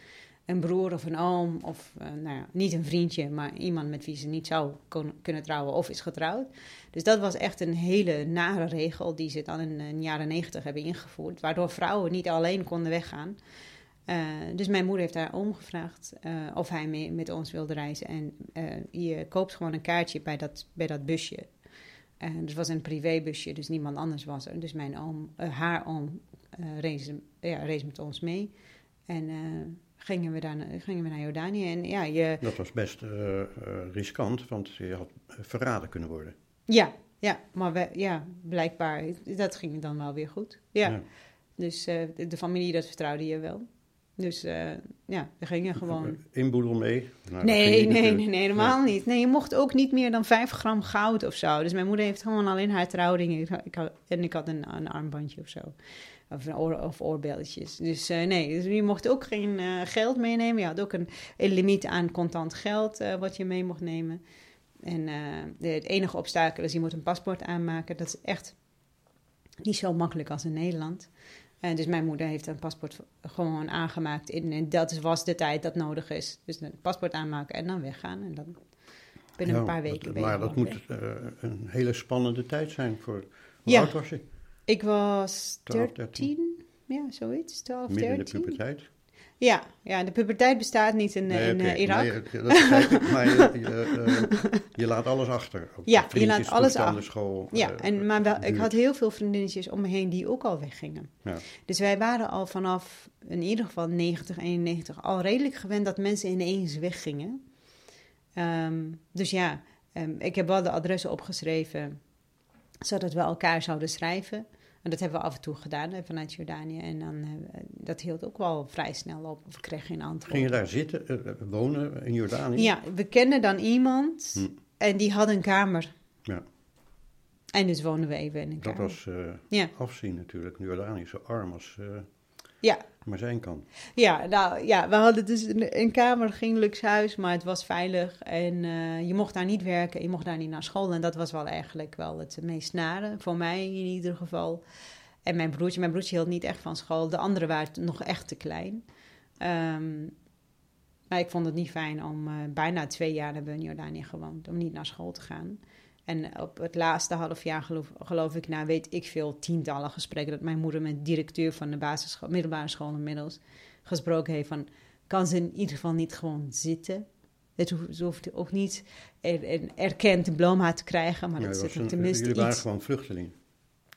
een broer of een oom, of eh, nou ja, niet een vriendje, maar iemand met wie ze niet zou kunnen trouwen of is getrouwd. Dus dat was echt een hele nare regel die ze dan in de jaren negentig hebben ingevoerd, waardoor vrouwen niet alleen konden weggaan. Eh, dus mijn moeder heeft haar oom gevraagd eh, of hij mee met ons wilde reizen. En eh, je koopt gewoon een kaartje bij dat, bij dat busje. En het was een privébusje, dus niemand anders was er. Dus mijn oom, haar oom, reis, ja, met ons mee. En gingen, we daar, gingen we naar Jordanië. En ja, je, Dat was best riskant, want je had verraden kunnen worden. ja, ja, maar we, ja, blijkbaar, dat ging dan wel weer goed. Ja, Ja. dus de, de familie, dat vertrouwde je wel. Dus eh, ja, we gingen gewoon... Inboedel mee? Nou, Nee, nee, nee, nee, helemaal niet. Nee, je mocht ook niet meer dan 5 gram goud of zo. Dus mijn moeder heeft gewoon alleen haar trouwdingen. Ik, ik had, en ik had een, een armbandje of zo. Of, een oor, of oorbelletjes. Dus eh, nee, dus je mocht ook geen eh, geld meenemen. Je had ook een, een limiet aan contant geld wat je mee mocht nemen. En de, het enige obstakel is, je moet een paspoort aanmaken. Dat is echt niet zo makkelijk als in Nederland. En dus mijn moeder heeft een paspoort gewoon aangemaakt. In, en dat was de tijd dat nodig is. Dus een paspoort aanmaken en dan weggaan. En dan binnen een Ja, paar weken dat- Maar dat moet eh, een hele spannende tijd zijn voor... Hoe Ja. oud was je? Ik was 12, 13, ja, zoiets, 12, Midden in de 13. puberteit? Ja, ja, de puberteit bestaat niet in, eh, in eh, Irak. Nee, dat begrijp ik, maar je, je, eh, je laat alles achter. Ook Ja, je laat alles achter. school. Ja, en, maar wel, ik had heel veel vriendinnetjes om me heen die ook al weggingen. Ja. Dus wij waren al vanaf in ieder geval 90, 91 al redelijk gewend dat mensen ineens weggingen. Ehm, dus ja, ehm, ik heb wel de adressen opgeschreven, zodat we elkaar zouden schrijven. En dat hebben we af en toe gedaan eh, vanuit Jordanië. En dan, eh, dat hield ook wel vrij snel op. Of we kregen geen antwoord. Ging je daar zitten, eh, wonen in Jordanië? Ja, we kenden dan iemand Hm. en die had een kamer. Ja. En dus woonden we even in een Dat kamer. was eh, Ja. afzien natuurlijk. Jordanië is zo arm als Ja, maar zijn kan. Ja, nou ja, we hadden dus een, een kamer, geen luxe huis, maar het was veilig. En eh, je mocht daar niet werken, je mocht daar niet naar school. En dat was wel eigenlijk wel het meest nare, voor mij in ieder geval. En mijn broertje, mijn broertje hield niet echt van school. De anderen waren nog echt te klein. Ehm, maar ik vond het niet fijn om eh, bijna twee jaar hebben we in Jordanië gewoond, om niet naar school te gaan. En op het laatste half jaar geloof, geloof ik, nou weet ik veel, tientallen gesprekken... dat mijn moeder met directeur van de basisschool, middelbare school inmiddels gesproken heeft van... kan ze in ieder geval niet gewoon zitten? Het hoeft, ze hoeft ook niet er, een erkend diploma te krijgen, maar Ja, dat zit tenminste jullie waren iets... gewoon vluchtelingen.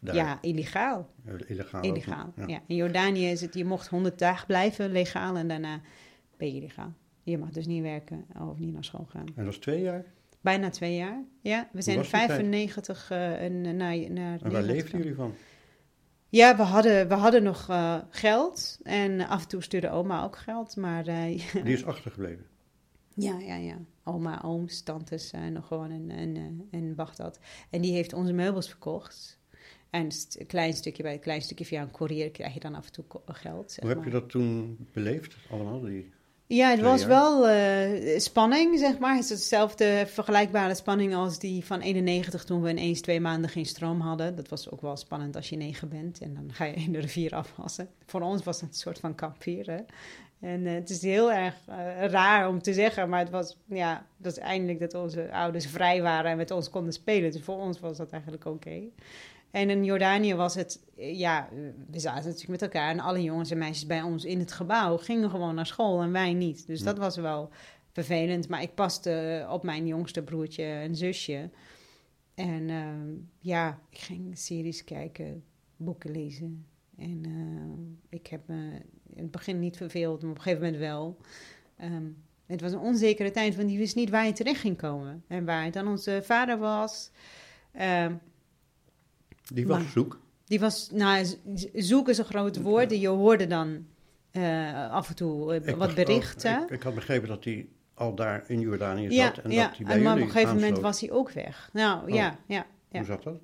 Daar. Ja, illegaal. Illegaal. Illegaal, ja. In Jordanië is het, je mocht 100 dagen blijven legaal en daarna ben je illegaal. Je mag dus niet werken of niet naar school gaan. En dat was twee jaar. Bijna twee jaar, ja. We zijn in was die tijd? 95 eh, en, naar, naar En waar leefden jullie van? Ja, we hadden, we hadden nog eh, geld en af en toe stuurde oma ook geld, maar eh, Die is achtergebleven. ja, ja, ja. Oma, ooms, tantes zijn nog gewoon in, in, eh, in Bagdad. En die heeft onze meubels verkocht. En een klein stukje bij een klein stukje via een courier krijg je dan af en toe geld. zeg Hoe heb je maar. dat toen beleefd, allemaal? Die... Ja, het was wel eh, spanning, zeg maar. Het is hetzelfde vergelijkbare spanning als die van 91 toen we ineens twee maanden geen stroom hadden. Dat was ook wel spannend als je negen bent en dan ga je in de rivier afwassen. Voor ons was het een soort van kamperen. En eh, het is heel erg eh, raar om te zeggen, maar het was, ja, dat is eindelijk dat onze ouders vrij waren en met ons konden spelen. Dus voor ons was dat eigenlijk oké. En in Jordanië was het, eh, ja, eh, we zaten natuurlijk met elkaar en alle jongens en meisjes bij ons in het gebouw gingen gewoon naar school en wij niet. Dus dat was wel vervelend. Maar ik paste op mijn jongste broertje en zusje. en ehm, ja, ik ging series kijken, boeken lezen. En eh, ik heb me in het begin niet verveeld, maar op een gegeven moment wel. Ehm, het was een onzekere tijd, want die wist niet waar je terecht ging komen. En waar dan onze vader was. Ehm, Die was Maar- zoek. die was, nou, zoek is een groot woord. Je hoorde dan eh, af en toe eh, wat ook- berichten. ik, ik had begrepen dat hij al daar in Jordanië ja, zat en ja. dat hij bij en maar op een gegeven moment was hij ook weg. Nou, Oh. ja, ja. Ja. Hoe zat dat?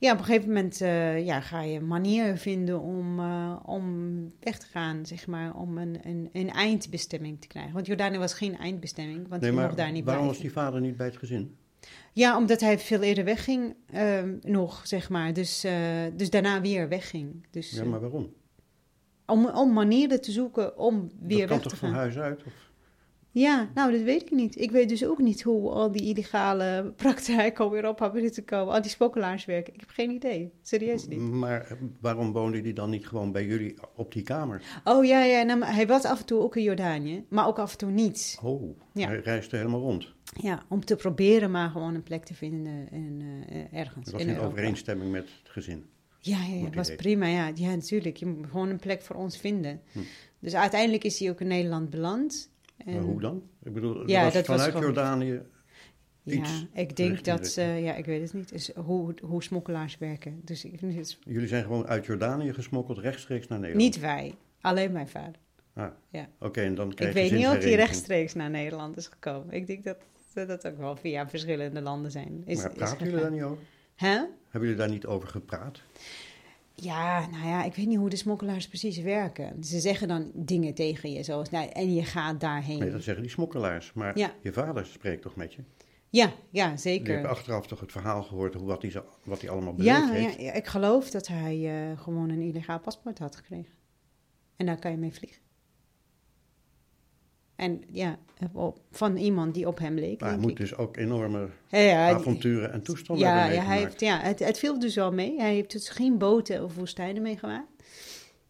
Ja, op een gegeven moment eh, ja, ga je manieren vinden om, om weg te gaan, zeg maar, om een, een, een eindbestemming te krijgen. Want Jordanië was geen eindbestemming, want Nee, je mocht daar niet waarom was die vader niet bij het gezin? Ja, omdat hij veel eerder wegging, ehm, nog, zeg maar. Dus, eh, dus daarna weer wegging. Dus, Ja, eh, maar waarom? om, om manieren te zoeken om weer dat kan weg te toch gaan. van huis uit? Of? Ja, nou, dat weet ik niet. Ik weet dus ook niet hoe al die illegale praktijken om weer op hebben te komen. Al die spokkelaars werken. Ik heb geen idee. Serieus niet. Maar eh, waarom woonde hij dan niet gewoon bij jullie op die kamer? Oh ja, ja. Nou, hij was af en toe ook in Jordanië, maar ook af en toe niet. Oh, Ja. hij reisde helemaal rond. Ja, om te proberen maar gewoon een plek te vinden in, eh, ergens. Dat was in overeenstemming met het gezin. Ja, ja, het hij was prima. Ja. ja, natuurlijk. Je moet gewoon een plek voor ons vinden. Hm. Dus uiteindelijk is hij ook in Nederland beland. En- Maar hoe dan? Ik bedoel, Ja, was dat was vanuit Jordanië... Ja, iets ik denk dat, de- eh, ja, ik weet het niet, is hoe, hoe smokkelaars werken. Dus ik, het is Jullie zijn gewoon uit Jordanië gesmokkeld rechtstreeks naar Nederland? niet wij, alleen mijn vader. Ah, Ja. Oké, en dan krijg Ik je weet niet of hij zinshereniging. rechtstreeks naar Nederland is gekomen. Ik denk dat dat dat ook wel via verschillende landen zijn. Is, Maar is praten jullie daar niet over? Hè? Hebben jullie daar niet over gepraat? Ja, nou ja, ik weet niet hoe de smokkelaars precies werken. Ze zeggen dan dingen tegen je, zoals, nou, en je gaat daarheen. Nee, dat zeggen die smokkelaars. Maar Ja. je vader spreekt toch met je? Ja, ja, Je zeker. hebt achteraf toch het verhaal gehoord hoe wat hij, wat hij allemaal beleefd Ja, ja, heeft? ja, ik geloof dat hij eh, gewoon een illegaal paspoort had gekregen. En daar kan je mee vliegen. En ja, op- van iemand die op hem leek. Maar hij moet ik. dus ook enorme Ja, ja, die- avonturen en toestanden ja, hebben ja, hij heeft, ja het, het viel dus wel mee. Hij heeft dus geen boten of woestijnen meegemaakt.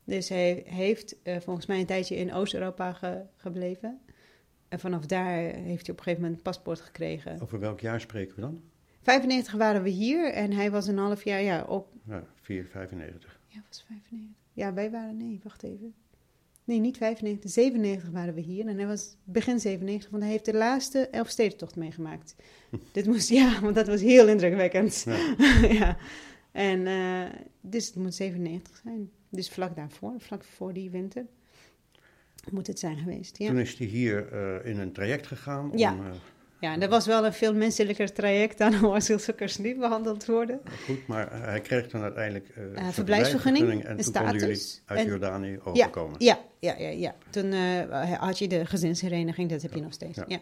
Dus hij heeft eh, volgens mij een tijdje in Oost-Europa ge- gebleven. En vanaf daar heeft hij op een gegeven moment een paspoort gekregen. Over welk jaar spreken we dan? 95 waren we hier en hij was een half jaar, ja, ook Ja, 495. Ja, was 95. Ja, wij waren, nee, wacht even. Nee, niet 95, 97 waren we hier. En hij was begin 97, want hij heeft de laatste Elfstedentocht meegemaakt. Dit moest, ja, want dat was heel indrukwekkend. Ja. ja. En eh, dus het moet 97 zijn. Dus vlak daarvoor, vlak voor die winter, moet het zijn geweest. Ja, Toen is hij hier eh, in een traject gegaan. Om, Ja. Eh, ja en dat was wel een veel menselijker traject dan hoe asielzoekers nu behandeld worden. goed, maar hij kreeg dan uiteindelijk eh, een verblijfsvergunning, En een toen konden jullie uit En- Jordanië overkomen. Ja, ja, ja, ja. Toen eh, had je de gezinshereniging, dat heb je nog steeds. Ja. Ja,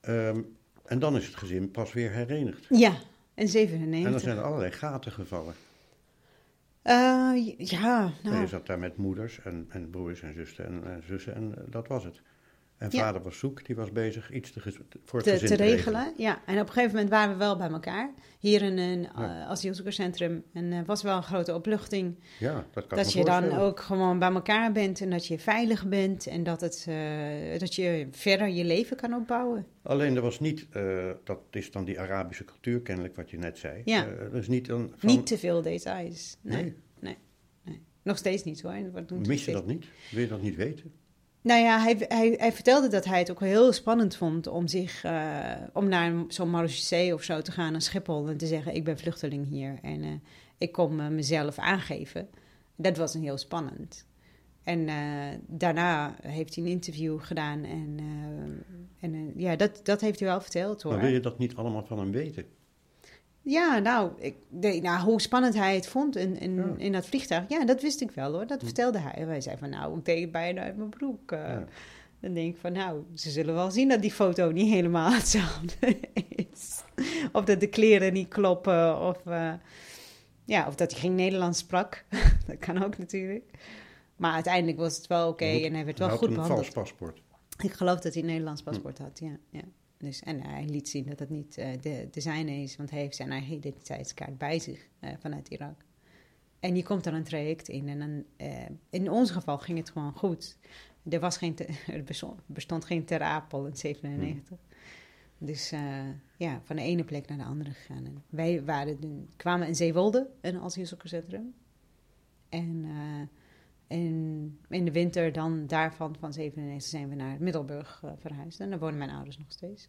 Ehm, en dan is het gezin pas weer herenigd. ja. en En dan 97. zijn er allerlei gaten gevallen. Eh, ja, nou, Je zat daar met moeders en, en broers en zussen en, en zussen en eh, dat was het. En Ja. vader was zoek, die was bezig iets te, voor het te, gezin te regelen. Ja, en op een gegeven moment waren we wel bij elkaar. Hier in een Ja. eh, asielzoekerscentrum. En er was wel een grote opluchting. Ja, dat kan dat je dan ook gewoon bij elkaar bent. En dat je veilig bent. En dat, het, eh, dat je verder je leven kan opbouwen. Alleen er was niet, eh, dat is dan die Arabische cultuur kennelijk wat je net zei. Ja. Eh, is niet een van, Niet te veel details. Nee, Nee. nee, nee. Nog steeds niet hoor. Mis je steeds- dat niet? Wil je dat niet weten? Nou ja, hij, hij, hij vertelde dat hij het ook heel spannend vond om, zich, eh, om naar zo'n Marseillais of zo te gaan naar Schiphol en te zeggen: Ik ben vluchteling hier en eh, ik kom eh, mezelf aangeven. Dat was een heel spannend. En daarna heeft hij een interview gedaan en, en ja, dat, dat heeft hij wel verteld hoor. Maar wil je dat niet allemaal van hem weten? Ja, nou, ik, de, nou, hoe spannend hij het vond in, in, Ja. in dat vliegtuig. Ja, dat wist ik wel hoor. Dat Hm. vertelde hij. En wij zeiden van, nou, ik deed bijna uit mijn broek. eh. Ja. Dan denk ik van, nou, ze zullen wel zien dat die foto niet helemaal hetzelfde is. Of dat de kleren niet kloppen. Of, eh, ja, of dat hij geen Nederlands sprak. dat kan ook natuurlijk. Maar uiteindelijk was het wel oké en hij werd wel had goed een behandeld. vals paspoort. Ik geloof dat hij een Nederlands paspoort had, ja. ja. Dus, en hij liet zien dat het niet eh, de, de zijne is, want hij heeft zijn eigen identiteitskaart bij zich eh, vanuit Irak. En je komt dan een traject in en eh, in ons geval ging het gewoon goed. Er, was geen er bestond, geen Ter Apel in 97. Dus uh, ja, van de ene plek naar de andere gegaan. Wij waren, kwamen in Zeewolde, een asielzoekerscentrum. En, uh, en in de winter dan daarvan, van 97, zijn we naar Middelburg uh, verhuisd. En daar wonen mijn ouders nog steeds.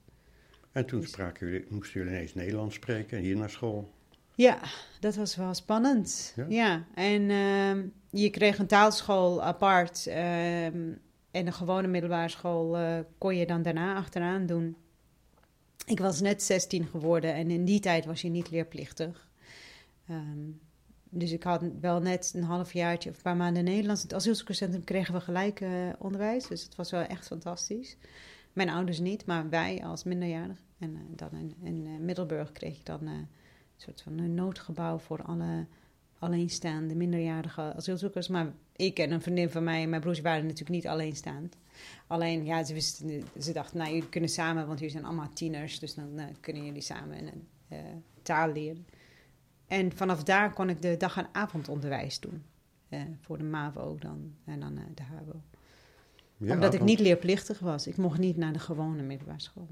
En toen dus, spraken jullie, moesten jullie ineens Nederlands spreken, hier naar school? Ja, dat was wel spannend. Ja, ja. en uh, je kreeg een taalschool apart. Uh, en een gewone middelbare school uh, kon je dan daarna achteraan doen. Ik was net 16 geworden en in die tijd was je niet leerplichtig. Um, dus ik had wel net een halfjaartje of een paar maanden Nederlands. In het asielzoekerscentrum kregen we gelijk uh, onderwijs. Dus het was wel echt fantastisch. Mijn ouders niet, maar wij als minderjarig. En uh, dan in, in Middelburg kreeg ik dan een soort van een noodgebouw voor alle alleenstaande minderjarige asielzoekers. Maar ik en een vriendin van mij en mijn broers waren natuurlijk niet alleenstaand. Alleen, ja, ze, wisten, ze dachten, nou, jullie kunnen samen, want jullie zijn allemaal tieners. Dus dan kunnen jullie samen een taal leren. En vanaf daar kon ik de dag- en avondonderwijs doen. Uh, voor de MAVO dan en dan de HAVO. Ja, Omdat ik niet leerplichtig was. Ik mocht niet naar de gewone middelbare school.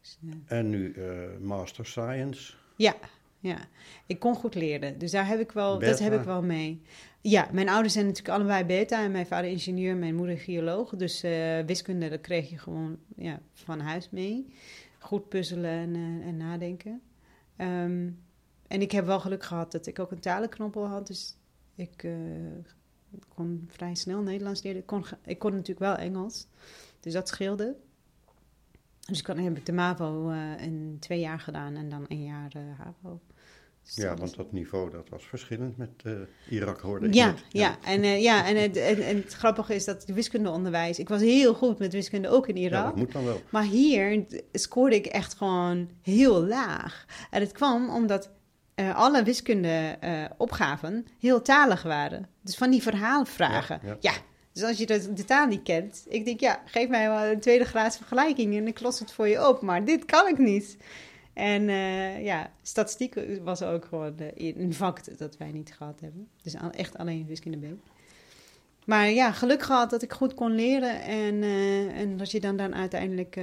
Dus, en nu Master Science? Ja, ja. Ik kon goed leren, dus daar heb ik wel, dat heb ik wel mee. Ja, mijn ouders zijn natuurlijk allebei beta en mijn vader ingenieur, mijn moeder geoloog. Dus wiskunde, dat kreeg je gewoon ja, van huis mee. Goed puzzelen en, en nadenken. Um, en ik heb wel geluk gehad dat ik ook een talenknoppel had, dus ik uh, kon vrij snel Nederlands leren. Ik kon, ik kon natuurlijk wel Engels, dus dat scheelde. Dus ik heb ik de MAVO in twee jaar gedaan en dan een jaar HAVO. Ja, want dat niveau dat was verschillend met uh, Irak, hoorde ik ja, net. Ja, en, uh, ja en, het, en, en, het grappige is dat het wiskundeonderwijs... Ik was heel goed met wiskunde, ook in Irak. Ja, dat moet dan wel. Maar hier scoorde ik echt gewoon heel laag. En het kwam omdat uh, alle wiskundeopgaven heel talig waren. Dus van die verhaalvragen. Ja, dus als je de, taal niet kent... Ik denk, ja, geef mij wel een tweede graads vergelijking... en ik los het voor je op. Maar dit kan ik niet. En uh, ja, statistiek was ook gewoon uh, een vak dat wij niet gehad hebben. Dus echt alleen wiskunde B. Maar ja, geluk gehad dat ik goed kon leren en, uh, en dat je dan, dan uiteindelijk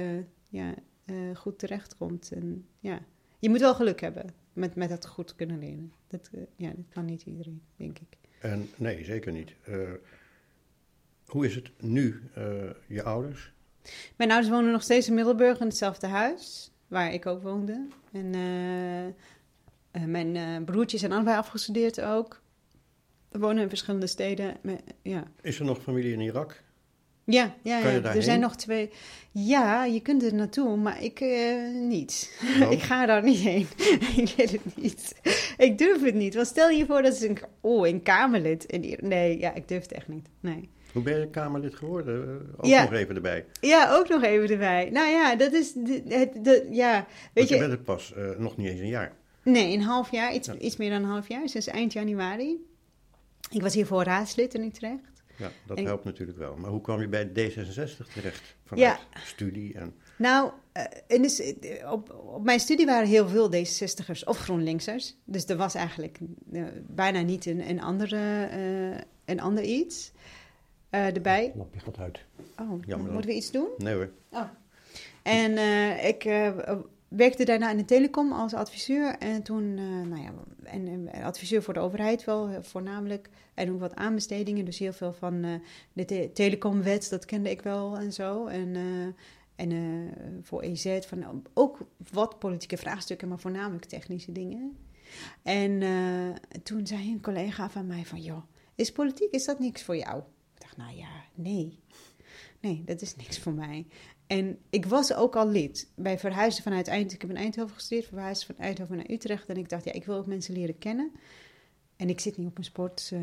ja, goed terechtkomt. En ja, je moet wel geluk hebben met, met dat goed kunnen leren. Dat, ja, dat kan niet iedereen, denk ik. En nee, zeker niet. hoe is het nu, je ouders? Mijn ouders wonen nog steeds in Middelburg in hetzelfde huis waar ik ook woonde. En uh, uh, mijn uh, broertjes zijn allebei afgestudeerd ook. We wonen in verschillende steden. ja. Is er nog familie in Irak? Ja, ja, ja. er zijn nog twee. Ja, je kunt er naartoe, maar ik niet. Oh. ik ga daar niet heen. ik weet het niet. ik durf het niet. Want stel je voor dat ze een, oh, een Kamerlid. In, nee, ja, ik durf het echt niet. Nee. Hoe ben je Kamerlid geworden? Ook ja. nog even erbij. Ja, ook nog even erbij. Nou ja, dat is... Het, de, ja, weet je... je bent het pas uh, nog niet eens een jaar. Nee, een half jaar. Iets, ja. iets meer dan een half jaar. Sinds eind januari. Ik was hiervoor raadslid in Utrecht. Ja, dat en... helpt natuurlijk wel. Maar hoe kwam je bij D66 terecht? Vanuit ja. studie en... Nou, uh, in de, op, op mijn studie waren heel veel D66'ers of GroenLinksers. Dus er was eigenlijk uh, bijna niet een, een, andere, een ander iets uh, erbij. Lampje gaat uit. Oh, Jammer moeten we iets doen? Nee hoor. Oh. En uh, ik uh, werkte daarna in de telecom als adviseur. En toen, nou ja, en, adviseur voor de overheid wel voornamelijk. En ook wat aanbestedingen. Dus heel veel van de te telecomwet, dat kende ik wel en zo. En, en voor EZ, van ook wat politieke vraagstukken, maar voornamelijk technische dingen. En toen zei een collega van mij van, joh, is politiek, is dat niks voor jou? nou ja, nee. Nee, dat is niks voor mij. En ik was ook al lid bij verhuizen vanuit Eindhoven. Ik heb in Eindhoven gestudeerd, verhuisd van Eindhoven naar Utrecht. En ik dacht, ja, ik wil ook mensen leren kennen. En ik zit niet op een sport, uh,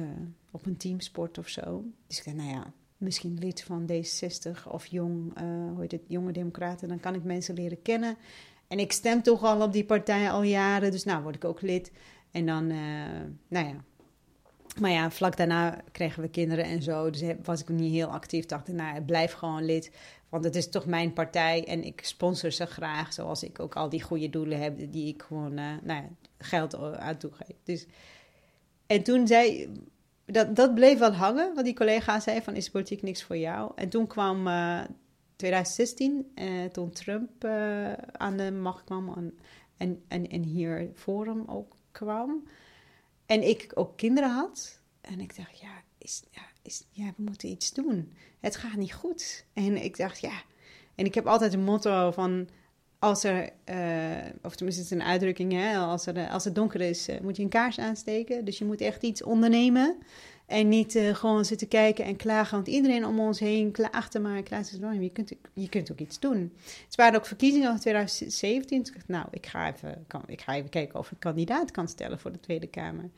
op een teamsport of zo. Dus ik dacht, nou ja, misschien lid van D60 of jong, uh, hoe heet het, jonge democraten. Dan kan ik mensen leren kennen. En ik stem toch al op die partij al jaren. Dus nou word ik ook lid. En dan, uh, nou ja, maar ja, vlak daarna kregen we kinderen en zo. Dus was ik niet heel actief. Dacht ik, nou, blijf gewoon lid. Want het is toch mijn partij en ik sponsor ze graag. Zoals ik ook al die goede doelen heb die ik gewoon uh, nou ja, geld aan toegeef. Dus, en toen zei... Dat, dat bleef wel hangen, wat die collega zei van is politiek niks voor jou. En toen kwam uh, 2016, toen Trump aan de macht kwam en, en, en hier Forum ook kwam. En ik ook kinderen had. En ik dacht, ja, is, ja, is, ja, we moeten iets doen. Het gaat niet goed. En ik dacht, ja. En ik heb altijd een motto van als er, uh, of tenminste het is een uitdrukking, hè, als, er, als het donker is, uh, moet je een kaars aansteken. Dus je moet echt iets ondernemen. En niet uh, gewoon zitten kijken en klagen, want iedereen om ons heen klaagt maar klaagt. Je kunt, je kunt ook iets doen. Het waren ook verkiezingen in 2017. Dus ik dacht, nou, ik ga, even, kan, ik ga even kijken of ik kandidaat kan stellen voor de Tweede Kamer.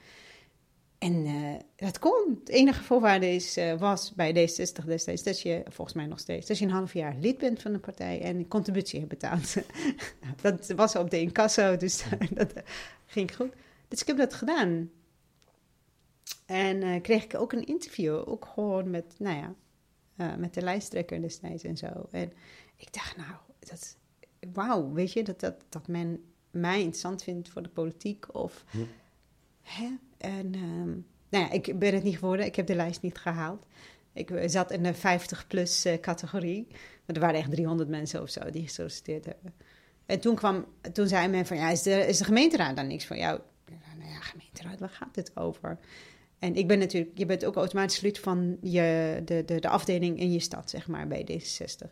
En uh, dat kon. Het enige voorwaarde is, uh, was bij D60 destijds dat je, volgens mij nog steeds, dat je een half jaar lid bent van de partij en een contributie hebt betaald. dat was op de incasso, dus dat ging goed. Dus ik heb dat gedaan. En uh, kreeg ik ook een interview, ook gewoon met, nou ja, met de lijsttrekker destijds en zo. En ik dacht, nou, dat, wauw, weet je, dat, dat, dat men mij interessant vindt voor de politiek of... Hm. Hè? En um, nou ja, ik ben het niet geworden. Ik heb de lijst niet gehaald. Ik zat in de 50-plus uh, categorie. Maar er waren echt 300 mensen of zo die gesolliciteerd hebben. En toen, kwam, toen zei men van, ja, is de, is de gemeenteraad dan niks voor jou? Nou ja, gemeenteraad, waar gaat het over? En ik ben natuurlijk, je bent ook automatisch lid van je, de, de, de afdeling in je stad, zeg maar, bij D66.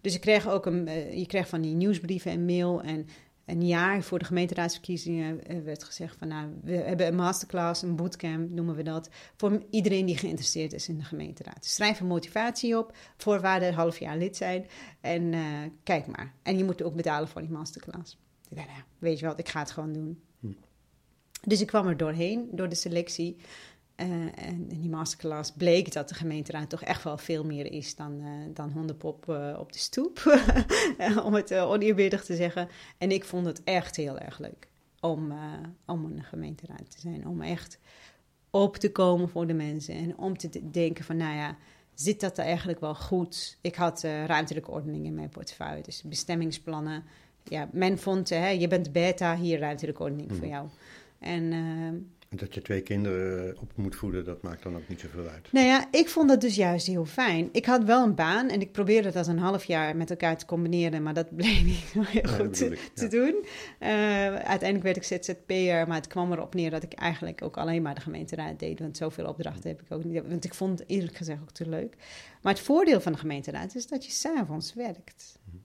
Dus ik kreeg ook een, uh, je kreeg van die nieuwsbrieven en mail en een jaar voor de gemeenteraadsverkiezingen eh, werd gezegd van nou, we hebben een masterclass, een bootcamp noemen we dat, voor iedereen die geïnteresseerd is in de gemeenteraad. Schrijf een motivatie op, voorwaarden half jaar lid zijn en uh, kijk maar. En je moet ook betalen voor die masterclass. Ik nou, weet je wat, ik ga het gewoon doen. Dus ik kwam er doorheen, door de selectie. Uh, en in die masterclass bleek dat de gemeenteraad toch echt wel veel meer is dan, uh, dan hondenpop uh, op de stoep, om het oneerbiedig te zeggen. En ik vond het echt heel erg leuk om, om een gemeenteraad te zijn. Om echt op te komen voor de mensen en om te denken van, nou ja, zit dat er eigenlijk wel goed? Ik had ruimtelijke ordening in mijn portefeuille, dus bestemmingsplannen. Ja, men vond, hè, je bent beta, hier ruimtelijke ordening voor hmm. jou. En dat je twee kinderen op moet voeden, dat maakt dan ook niet zoveel uit. Nou ja, ik vond dat dus juist heel fijn. Ik had wel een baan en ik probeerde dat een half jaar met elkaar te combineren, maar dat bleef niet heel goed te, doen. Uh, uiteindelijk werd ik ZZP'er, maar het kwam erop neer dat ik eigenlijk ook alleen maar de gemeenteraad deed, want zoveel opdrachten heb ik ook niet. Want ik vond het eerlijk gezegd ook te leuk. Maar het voordeel van de gemeenteraad is dat je s'avonds werkt. Mhm.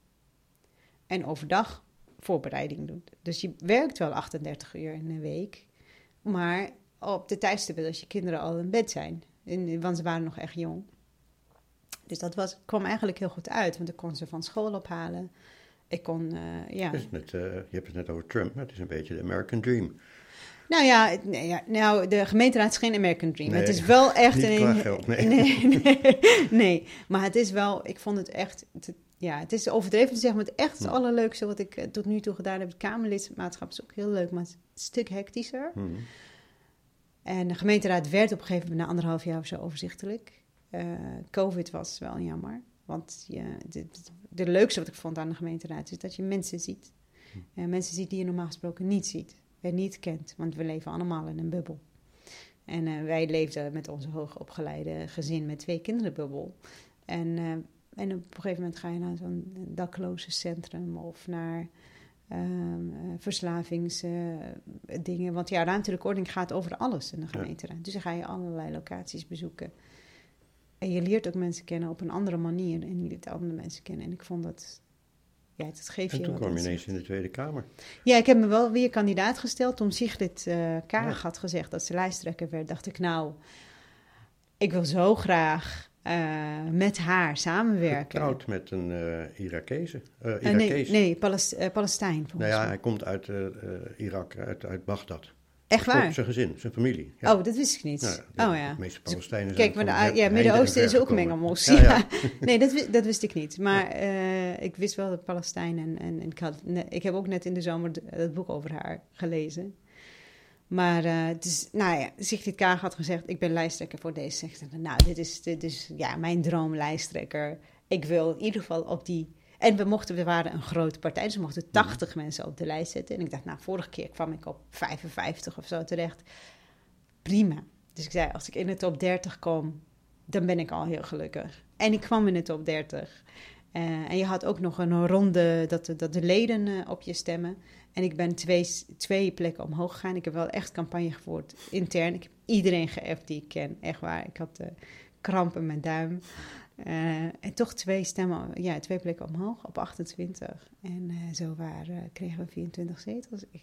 En overdag voorbereiding doet. Dus je werkt wel 38 uur in een week. Maar op de tijdstippen als je kinderen al in bed zijn. want ze waren nog echt jong. Dus dat was, kwam eigenlijk heel goed uit, want ik kon ze van school ophalen. Ik kon, uh, ja. Net, uh, je hebt het net over Trump, het is een beetje de American Dream. Nou ja, nee, ja, nou, de gemeenteraad is geen American Dream. het is wel echt een. Geld, nee. Nee, nee, nee, maar het is wel, ik vond het echt. Ja, het is overdreven te zeggen, maar het echt het allerleukste wat ik eh, tot nu toe gedaan heb. Het Kamerlidmaatschap is ook heel leuk, maar het is een stuk hectischer. Hmm. En de gemeenteraad werd op een gegeven moment na anderhalf jaar of zo overzichtelijk. Uh, Covid was wel jammer. Want ja, de, de, leukste wat ik vond aan de gemeenteraad is dat je mensen ziet. Uh, mensen ziet die je normaal gesproken niet ziet en niet kent. Want we leven allemaal in een bubbel. En uh, wij leefden met onze hoogopgeleide gezin met twee kinderen bubbel. En, en op een gegeven moment ga je naar zo'n daklozencentrum of naar um, verslavingsdingen. Want ja, ruimtelijke ordening gaat over alles in de gemeenteraad. Dus dan ga je allerlei locaties bezoeken. En je leert ook mensen kennen op een andere manier en je leert andere mensen kennen. En ik vond dat, ja, dat geeft en je toen kwam je ineens in de Tweede Kamer. Ja, ik heb me wel weer kandidaat gesteld. Toen Sigrid uh, Kaag had gezegd dat ze lijsttrekker werd, dacht ik nou, ik wil zo graag uh, met haar samenwerken. Getrouwd met een uh, Irakese. Uh, nee, nee Palest Palestijn. Nou ja, hij komt uit Irak, uit, uit Bagdad. Echt waar? Zijn gezin, zijn familie. Ja. Oh, dat wist ik niet. Ja, oh ja. De meeste Palestijnen Kijk, zijn maar ja, Midden-Oosten is ook mengelmos. Ja, ja. nee, dat, dat wist ik niet. Maar ik wist wel dat Palestijn en, en, en ik, had, ik heb ook net in de zomer het boek over haar gelezen. Maar uh, dus, nou ja, Sigrid Kaag had gezegd, ik ben lijsttrekker voor deze. Nou, dit is, dit is ja, mijn droomlijsttrekker. Ik wil in ieder geval op die... En we, mochten, we waren een grote partij, dus we mochten 80 mhm. mensen op de lijst zetten. En ik dacht, nou, vorige keer kwam ik op 55 of zo terecht. Prima. Dus ik zei, als ik in de top 30 kom, dan ben ik al heel gelukkig. En ik kwam in de top 30. Eh, en je had ook nog een ronde dat de, dat de leden eh, op je stemmen. En ik ben twee, twee plekken omhoog gegaan. Ik heb wel echt campagne gevoerd intern. Ik heb iedereen geëft die ik ken. Echt waar. Ik had uh, kramp in mijn duim. en toch twee stemmen, ja, twee plekken omhoog op 28. En zo waren, kregen we 24 zetels. Ik,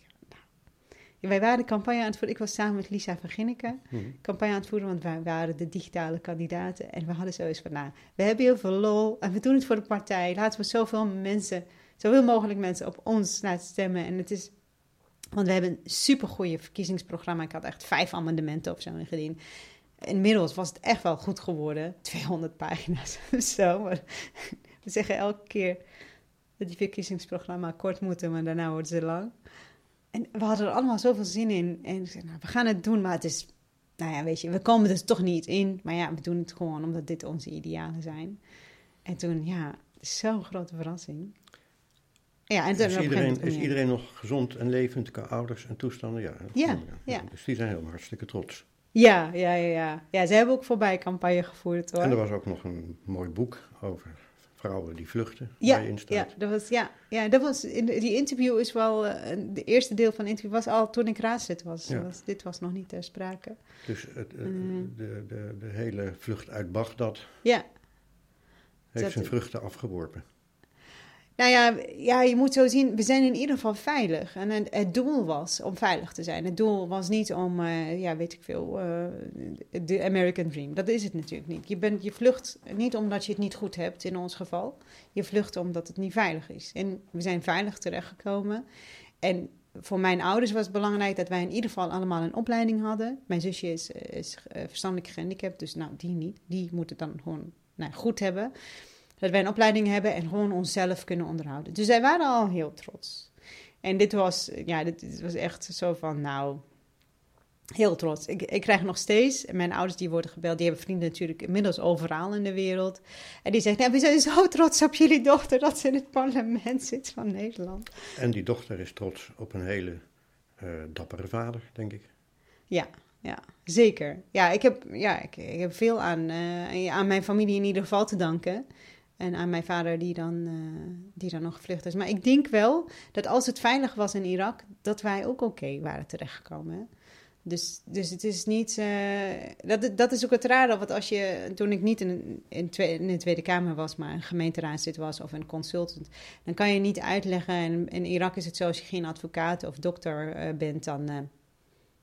wij waren de campagne aan het voeren. Ik was samen met Lisa van Ginneke mhm. campagne aan het voeren, want wij waren de digitale kandidaten. En we hadden zoiets van, nou, we hebben heel veel lol en we doen het voor de partij. Laten we zoveel mensen, zoveel mogelijk mensen op ons laten stemmen. En het is, want we hebben een supergoeie verkiezingsprogramma. Ik had echt vijf amendementen of zo ingediend. Inmiddels was het echt wel goed geworden. 200 pagina's of zo. We zeggen elke keer dat die verkiezingsprogramma kort moeten, maar daarna wordt ze lang. En we hadden er allemaal zoveel zin in. En ik zei, nou, we gaan het doen, maar het is... Nou ja, weet je, we komen er toch niet in. Maar ja, we doen het gewoon omdat dit onze idealen zijn. En toen, ja, zo'n grote verrassing. Ja, en is, iedereen, is iedereen nog gezond en levend qua ouders en toestanden? Ja, ja, ja. Dus die zijn helemaal hartstikke trots. Ja, ja, ja, ja. Ja, ze hebben ook voorbij campagne gevoerd hoor. En er was ook nog een mooi boek over vrouwen die vluchten, ja, waar je in staat. Ja, dat was, ja, ja, dat was, die interview is wel, uh, de eerste deel van het interview was al toen ik raadslid was. Ja. was. Dit was nog niet ter sprake. Dus het, uh, de, de, de hele vlucht uit Bagdad ja. heeft zijn vruchten afgeworpen. Nou ja, ja, je moet zo zien, we zijn in ieder geval veilig. En het, doel was om veilig te zijn. Het doel was niet om, uh, ja, weet ik veel, uh, de American Dream. Dat is het natuurlijk niet. Je, bent, je vlucht niet omdat je het niet goed hebt, in ons geval. Je vlucht omdat het niet veilig is. En we zijn veilig terechtgekomen. En voor mijn ouders was het belangrijk dat wij in ieder geval allemaal een opleiding hadden. Mijn zusje is, is uh, verstandelijk gehandicapt, dus nou, die niet. Die moet het dan gewoon nou, goed hebben. Dat wij een opleiding hebben en gewoon onszelf kunnen onderhouden. Dus zij waren al heel trots. En dit was, ja, dit, was echt zo van, nou, heel trots. Ik, ik krijg nog steeds, mijn ouders die worden gebeld, die hebben vrienden natuurlijk inmiddels overal in de wereld. En die zeggen, nou, we zijn zo trots op jullie dochter dat ze in het parlement zit van Nederland. En die dochter is trots op een hele uh, dappere vader, denk ik. Ja, ja, zeker. Ja, ik heb, ja, ik, ik heb veel aan, uh, aan mijn familie in ieder geval te danken. En aan mijn vader die dan, uh, die dan nog gevlucht is. Maar ik denk wel dat als het veilig was in Irak, dat wij ook oké waren terechtgekomen. Dus, dus het is niet. Uh, dat, dat is ook het rare. Want als je. Toen ik niet in, in, in, de Tweede Kamer was, maar een gemeenteraadslid was of een consultant. dan kan je niet uitleggen. En in Irak is het zo: als je geen advocaat of dokter uh, bent, dan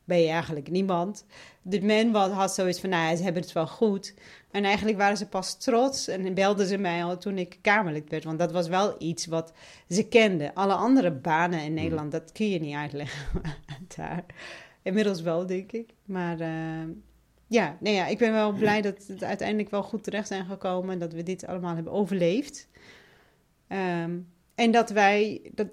ben je eigenlijk niemand. De men had zoiets van, nou ja, ze hebben het wel goed. En eigenlijk waren ze pas trots en belden ze mij al toen ik Kamerlid werd. Want dat was wel iets wat ze kenden. Alle andere banen in hmm. Nederland, dat kun je niet uitleggen daar. Inmiddels wel, denk ik. Maar uh, ja, nee, ja, ik ben wel blij dat het uiteindelijk wel goed terecht zijn gekomen. Dat we dit allemaal hebben overleefd. Um, en dat wij, dat,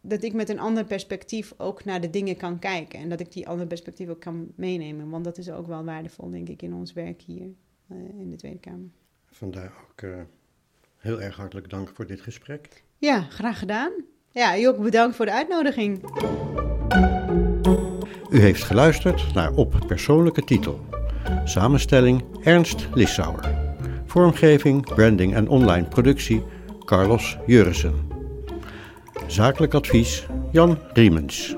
dat ik met een ander perspectief ook naar de dingen kan kijken. En dat ik die andere perspectief ook kan meenemen. Want dat is ook wel waardevol, denk ik, in ons werk hier uh, in de Tweede Kamer. Vandaar ook uh, heel erg hartelijk dank voor dit gesprek. Ja, graag gedaan. Ja, ook bedankt voor de uitnodiging. U heeft geluisterd naar Op Persoonlijke Titel. Samenstelling Ernst Lissauer. Vormgeving, branding en online productie Carlos Jurissen. Zakelijk advies Jan Riemens.